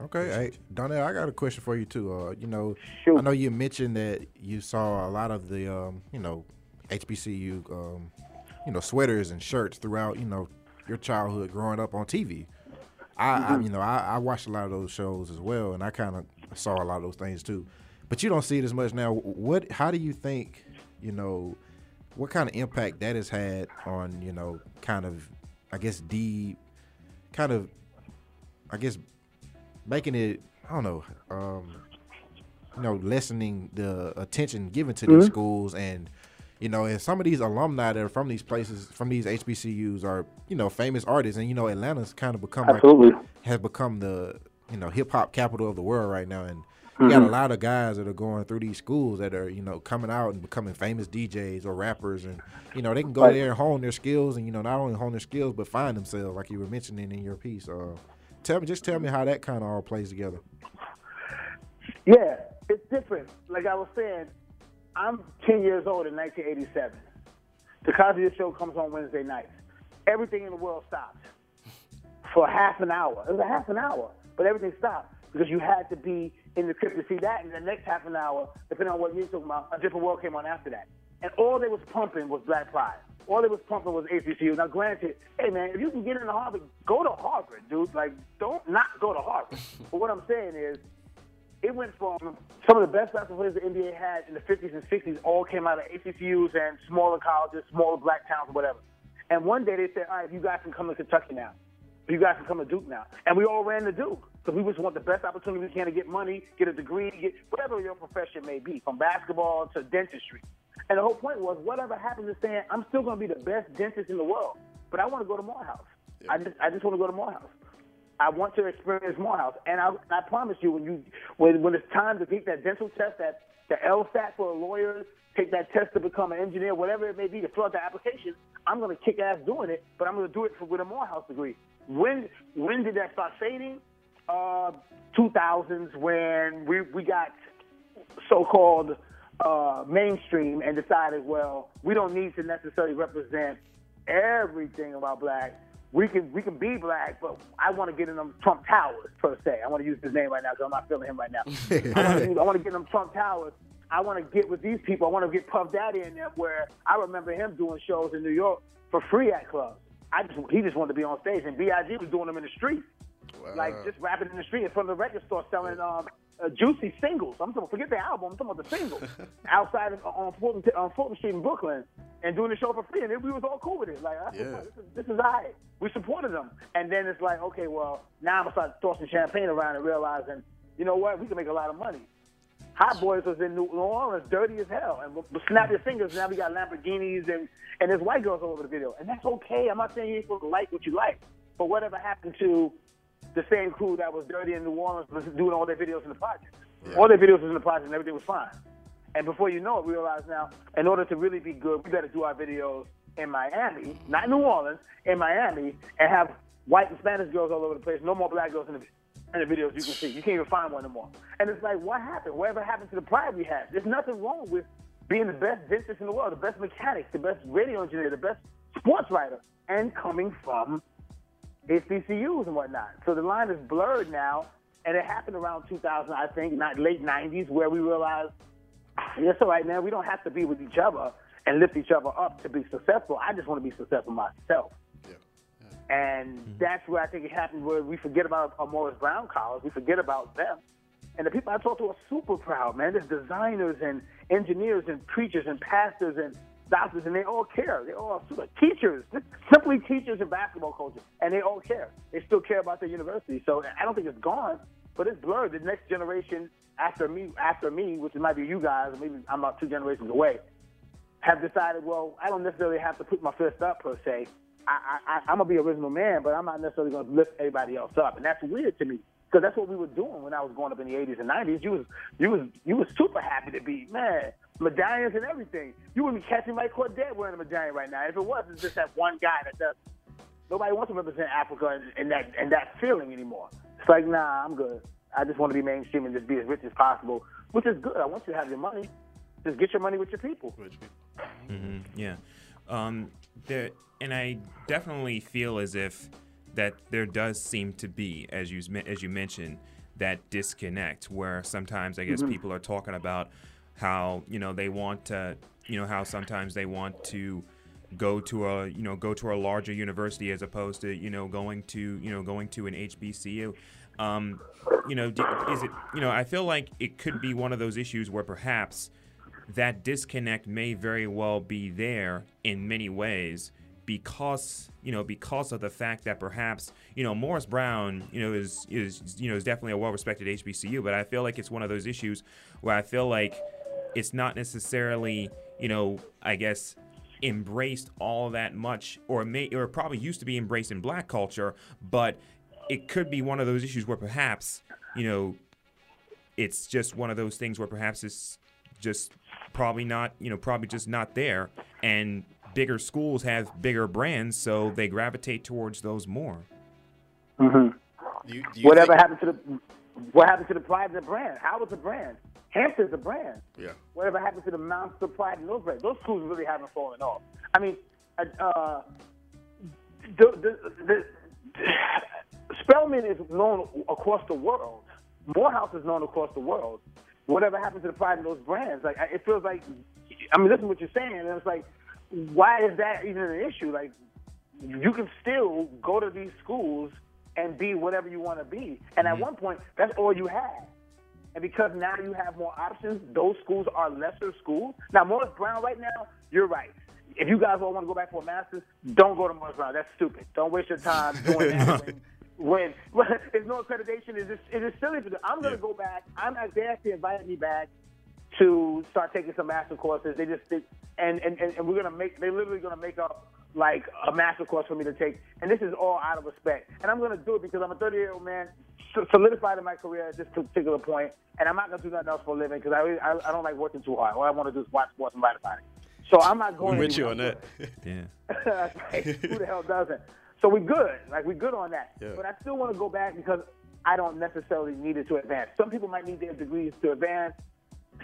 Okay, hey Donnell, I got a question for you too. Uh, you know, Shoot. I know you mentioned that you saw a lot of the, um, you know, HBCU, um, you know, sweaters and shirts throughout, you know, your childhood growing up on TV. I, I you know, I, I watched a lot of those shows as well, and I kind of saw a lot of those things too. But you don't see it as much now. What? How do you think? You know, what kind of impact that has had on you know, kind of, I guess, the, kind of, I guess, making it I don't know, um, you know, lessening the attention given to these schools and you know, and some of these alumni that are from these places, from these HBCUs, are you know famous artists, and you know Atlanta's kind of become Absolutely. like has become the you know hip hop capital of the world right now, and you got a lot of guys that are going through these schools that are you know coming out and becoming famous DJs or rappers, and you know they can go Right. there and hone their skills, and you know not only hone their skills but find themselves, like you were mentioning in your piece. Uh, tell me, just tell me how that kind of all plays together. Yeah, it's different. Like I was saying, I'm 10 years old in 1987. The Cosby Show comes on Wednesday nights. Everything in the world stopped for half an hour. It was a half an hour, but everything stopped because you had to be in the crib to see that. And the next half an hour, depending on what you're talking about, a different world came on after that. And all they was pumping was Black Pride. All they was pumping was HBCU. Now, granted, hey man, if you can get into Harvard, go to Harvard, dude. Like, don't not go to Harvard. but what I'm saying is, it went from some of the best basketball players the NBA had in the 50s and 60s all came out of HBCUs and smaller colleges, smaller black towns, or whatever. And one day they said, all right, you guys can come to Kentucky now. You guys can come to Duke now. And we all ran to Duke because we just want the best opportunity we can to get money, get a degree, get whatever your profession may be, from basketball to dentistry. And the whole point was, whatever happens is saying, I'm still going to be the best dentist in the world, but I want to go to Morehouse. I just, I just want to go to Morehouse. I want to experience Morehouse, and I, I promise you, when you when when it's time to take that dental test, that the LSAT for a lawyer, take that test to become an engineer, whatever it may be, to fill out the application, I'm going to kick ass doing it, but I'm going to do it for, with a Morehouse degree. When when did that start fading? Uh, 2000s when we we got so-called uh, mainstream and decided, well, we don't need to necessarily represent everything about black. We can we can be black, but I want to get in them Trump Towers per se. I want to use his name right now because I'm not feeling him right now. I want to I want to get in them Trump Towers. I want to get with these people. I want to get Puff Daddy in there. Where I remember him doing shows in New York for free at clubs. I just he just wanted to be on stage, and Big was doing them in the street like just rapping in the street in front of the record store selling um, uh, juicy singles. I'm talking forget the album. I'm talking about the singles outside of on Fulton, on Fulton Street in Brooklyn and doing the show for free. And we was all cool with it. Like Yeah. this is this is alright. We supported them. And then it's like okay, well now I'm gonna start tossing champagne around and realizing you know what we can make a lot of money. Hot Boys was in New Orleans, dirty as hell, and we'll snap your fingers. Now we got Lamborghinis and and there's white girls all over the video, and that's okay. I'm not saying you ain't supposed to like what you like, but whatever happened to the same crew that was dirty in New Orleans was doing all their videos in the project. All their videos was in the project, and everything was fine. And before you know it, we realize now, in order to really be good, we got to do our videos in Miami, not New Orleans, in Miami, and have white and Spanish girls all over the place. No more black girls in the in the videos you can see. You can't even find one anymore. And it's like, what happened? Whatever happened to the pride we had? There's nothing wrong with being the best dentist in the world, the best mechanic, the best radio engineer, the best sports writer, and coming from HBCUs and whatnot. So the line is blurred now, and it happened around 2000, I think, not late 90s, where we realized, ah, yes, all right, man, we don't have to be with each other and lift each other up to be successful. I just want to be successful myself. And hmm. that's where I think it happened where we forget about our Morris Brown college. We forget about them. And the people I talk to are super proud, man. There's designers and engineers and preachers and pastors and doctors, and they all care. They all super teachers, simply teachers and basketball coaches, and they all care. They still care about their university. So I don't think it's gone, but it's blurred. The next generation after me, after me, which might be you guys, maybe I'm about two generations away, have decided, well, I don't necessarily have to put my fist up per se. I, I, I'm gonna be original man, but I'm not necessarily gonna lift everybody else up, and that's weird to me because that's what we were doing when I was growing up in the 80s and 90s. You was you was you was super happy to be man medallions and everything. You wouldn't be catching Mike Cordet wearing a medallion right now. If it was, it's just that one guy that does. Nobody wants to represent Africa and, and that and that feeling anymore. It's like nah, I'm good. I just want to be mainstream and just be as rich as possible, which is good. I want you to have your money. Just get your money with your people. hmm Yeah. Um, there, and I definitely feel as if that there does seem to be, as you as you mentioned, that disconnect where sometimes I guess people are talking about how you know they want to, you know, how sometimes they want to go to a you know go to a larger university as opposed to you know going to you know going to an HBCU. Um, you know, is it you know I feel like it could be one of those issues where perhaps that disconnect may very well be there in many ways because you know because of the fact that perhaps you know Morris Brown you know is is you know is definitely a well respected HBCU but I feel like it's one of those issues where I feel like it's not necessarily you know I guess embraced all that much or may or probably used to be embraced in black culture but it could be one of those issues where perhaps you know it's just one of those things where perhaps it's just probably not, you know, probably just not there. And bigger schools have bigger brands, so they gravitate towards those more. Mm-hmm. Do you, do you Whatever think- happened to the what happened to the pride of the brand? How was the brand? Hampton's a brand. Yeah. Whatever happened to the Monster Pride and those brands? Those schools really haven't fallen off. I mean, uh, the, the, the, Spelman is known across the world. Morehouse is known across the world. Whatever happened to the pride in those brands? Like, it feels like, I mean, listen to what you're saying, and it's like, why is that even an issue? Like, you can still go to these schools and be whatever you want to be. And at one point, that's all you had. And because now you have more options, those schools are lesser schools. Now, Morris Brown, right now, you're right. If you guys all want to go back for a master's, don't go to Morris Brown. That's stupid. Don't waste your time doing that. when, when there's no accreditation, it is it is silly. To do. I'm going to go back. I'm they actually invited me back to start taking some master courses. They just they, and, and and we're gonna make they're literally gonna make up like a master course for me to take, and this is all out of respect. And I'm gonna do it because I'm a 30 year old man, solidified in my career at this particular point, and I'm not gonna do nothing else for a living because I, really- I I don't like working too hard. All I want to do is watch sports and write about it. So I'm not going. I'm with you on that. Yeah. That's. Who the hell doesn't? So we're good. Like we're good on that. Yeah. But I still want to go back because I don't necessarily need it to advance. Some people might need their degrees to advance.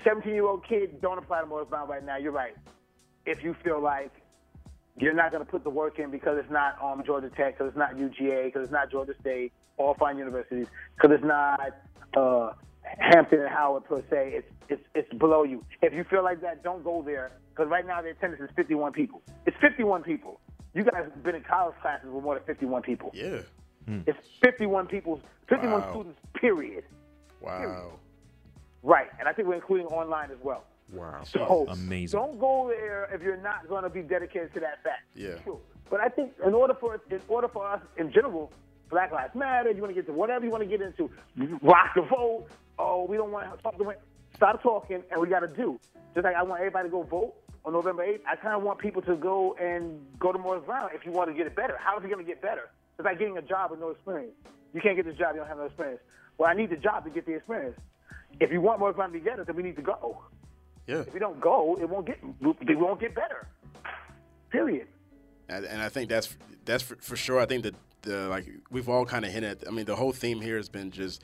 17 year old kid don't apply to Morris Brown right now. You're right. If you feel like you're not going to put the work in because it's not um, Georgia Tech, because it's not UGA, because it's not Georgia State, all fine universities, because it's not uh, Hampton and Howard per se. It's it's it's below you. If you feel like that, don't go there because right now the attendance is 51 people. It's 51 people. You guys have been in college classes with more than 51 people. Yeah. It's 51 people, 51 Wow. students. Period. Wow. Right, and I think we're including online as well. Wow. So Amazing. Don't go there if you're not going to be dedicated to that fact. Yeah. Sure. But I think in order for in order for us in general, Black Lives Matter, you want to get to whatever you want to get into, rock the vote. Oh, we don't want to talk to Stop talking, and we got to do. Just like I want everybody to go vote on November 8th, I kind of want people to go and go to Morris Brown if you want to get it better. How is it going to get better? It's like getting a job with no experience. You can't get this job, you don't have no experience. Well, I need the job to get the experience. If you want Morris Brown to be better, then we need to go. Yeah. If we don't go, it won't get we won't get better. Period. and, and I think that's that's for, for sure. I think that the like we've all kind of hinted. At, I mean, the whole theme here has been just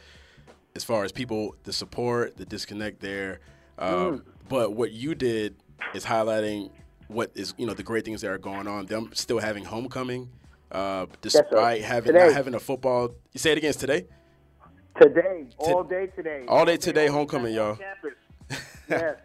as far as people, the support, the disconnect there. Um, But what you did is highlighting what is you know the great things that are going on. Them still having homecoming, uh, despite having Today. not having a football. You say it again. Today. Today, all day today. all day today, homecoming, y'all. yes.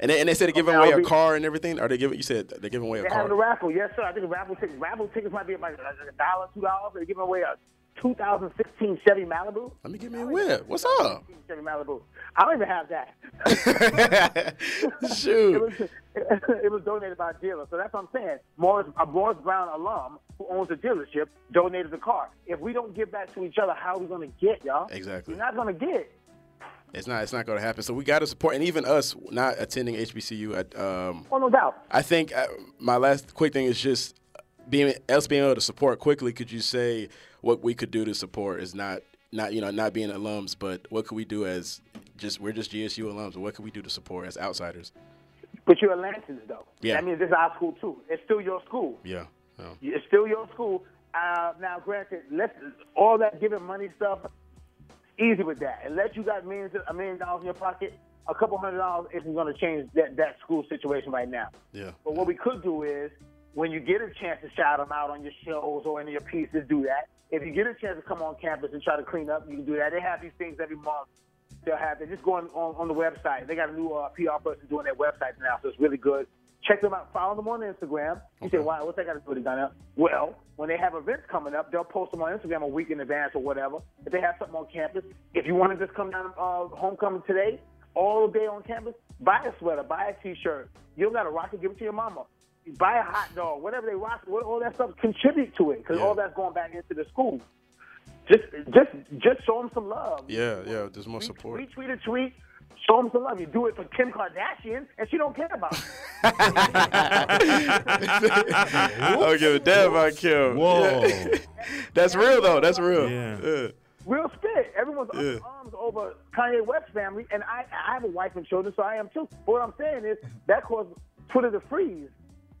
And they, and they said they're giving Okay, away a car and everything. Are they giving? You said they're giving away a They're having a car. raffle. Yes, sir. I think the raffle tickets, raffle tickets might be like like a dollar, two dollars. They're giving away a 2016 Chevy Malibu. Let me give me a whip. What's up? Chevy Malibu. I don't even have that. It Shoot. was, it was donated by a dealer. So that's what I'm saying. Morris, a Morris Brown alum who owns a dealership donated the car. If we don't give back to each other, how are we going to get, y'all? Exactly. We're not going to get. It's not. It's not going to happen. So we got to support, and even us not attending HBCU. At, um, Oh, no doubt. I think uh, my last quick thing is just being else being able to support quickly, could you say what we could do to support is not not you know not being alums, but what could we do as just we're just GSU alums, what could we do to support as outsiders? But you're Atlantans, though. Yeah. That means this is our school, too. It's still your school. Yeah. yeah. It's still your school. Uh, now, granted, let's all that giving money stuff, easy with that. Unless you got millions, a million dollars in your pocket, a couple hundred dollars isn't going to change that, that school situation right now. Yeah. But what we could do is, when you get a chance to shout them out on your shows or in your pieces, do that. If you get a chance to come on campus and try to clean up, you can do that. They have these things every month. They'll have. They're just going on, on the website. They got a new uh, PR person doing their website now, so it's really good. Check them out. Follow them on Instagram. You say, "Wow, what's that got to do with it, Donnell?" Well, when they have events coming up, they'll post them on Instagram a week in advance or whatever. If they have something on campus, if you want to just come down uh, homecoming today, all day on campus, buy a sweater, buy a T-shirt. You don't got to rock it. Give it to your mama. Buy a hot dog, whatever they rock, what- all that stuff. Contribute to it because Yeah. all that's going back into the school. Just, just, just show them some love. Yeah, yeah. There's more support. Retweet a tweet. Show them some love. You do it for Kim Kardashian, and she don't care about it. I don't give a damn about Kim. Whoa. Yeah. That's real though. That's real. Yeah. Yeah. Real spit. Everyone's up in Yeah. arms over Kanye West family, and I, I have a wife and children, so I am too. But what I'm saying is that caused Twitter to freeze.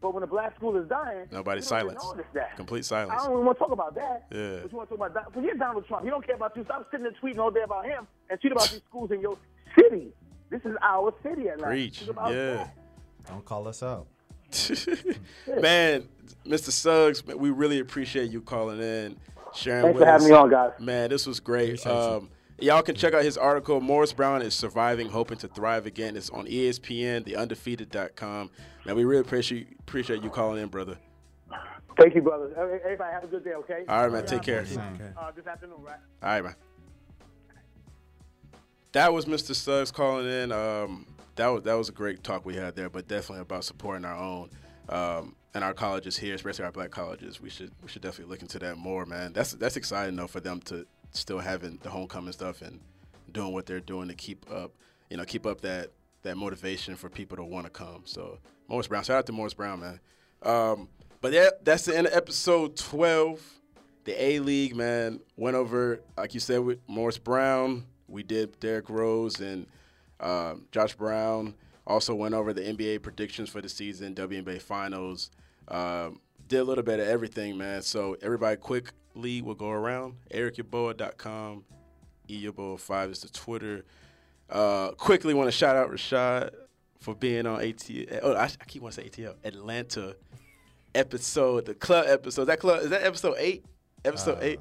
But when a black school is dying, Nobody you don't silence. that. Complete I don't even want to talk about that. Yeah. But you want to talk about that? Forget Donald Trump. He don't care about you. Stop sitting there tweeting all day about him and tweet about these schools in your city. This is our city, Atlanta. Preach. Think about Yeah. that. Don't call us out. man, Mr. Suggs, man, we really appreciate you calling in, sharing Thanks with for having us. me on, guys. Man, this was great. You. Um, y'all can check out his article. Morris Brown is surviving, hoping to thrive again. It's on ESPN, theundefeated.com. Man, we really appreciate appreciate you calling in, brother. Thank you, brothers. Everybody have a good day, okay? All right, man. Take care. Uh, this afternoon, right? All right, man. That was Mr. Suggs calling in. Um, that was that was a great talk we had there, but definitely about supporting our own um, and our colleges here, especially our black colleges. We should we should definitely look into that more, man. That's that's exciting though for them to still having the homecoming stuff and doing what they're doing to keep up, you know, keep up that that motivation for people to want to come. So Morris Brown, shout out to Morris Brown, man. Um, but yeah, that's the end of episode twelve the A League, man, went over, like you said, with Morris Brown. We did Derrick Rose and um, Josh Brown. Also went over the NBA predictions for the season, WNBA Finals. Um, did a little bit of everything, man. So everybody quickly will go around. EricYaboa.com. eYaboa5 is the Twitter. Uh, quickly want to shout out Rashad for being on ATL. Oh, I, I keep wanting to say ATL. Atlanta episode, the club episode. Is That club is that episode eight? Episode eight.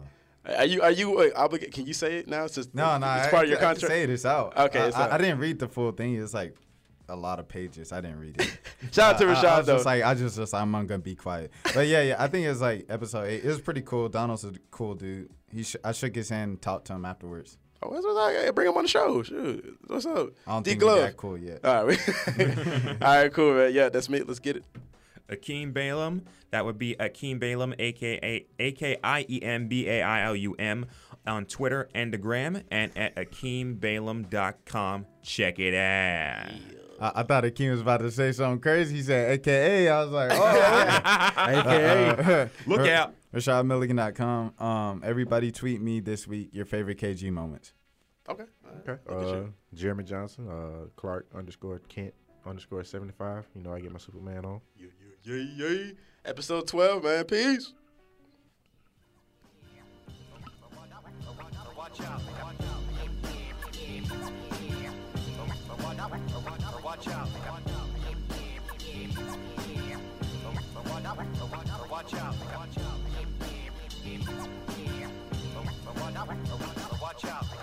Are you are you uh, obligated? Can you say it now? Since No, no, it's I, part of your I can contract. say this out. Okay, I, it's out. I didn't read the full thing. It's like a lot of pages. I didn't read it. Shout out to I- I- I, was though. just like, I just, just, I'm gonna be quiet. But yeah, yeah, I think it's like episode eight. It was pretty cool. Donald's a cool dude. He, sh- I shook his hand, and talked to him afterwards. oh, what's? Hey, Bring him on the show. Shoot, what's up? I don't D think that cool yet. All right, all right, cool, man. Yeah, that's me. Let's get it. Akiem Bailum. That would be Akiem Bailum, aka A K I E M B A I L U M, on Twitter and the gram, and at AkiemBailum.com. Check it out. I, I thought Akiem was about to say something crazy. He said, AKA. I was like, oh, AKA. Look out. RashadMilligan.com. Um, everybody tweet me this week your favorite KG moments. Okay. Okay. Uh, Jeremy Johnson, uh, Clark underscore Kent underscore 75. You know, I get my Superman on. Yeah, yeah, Yay, yay. Episode 12, man. Peace. Watch out.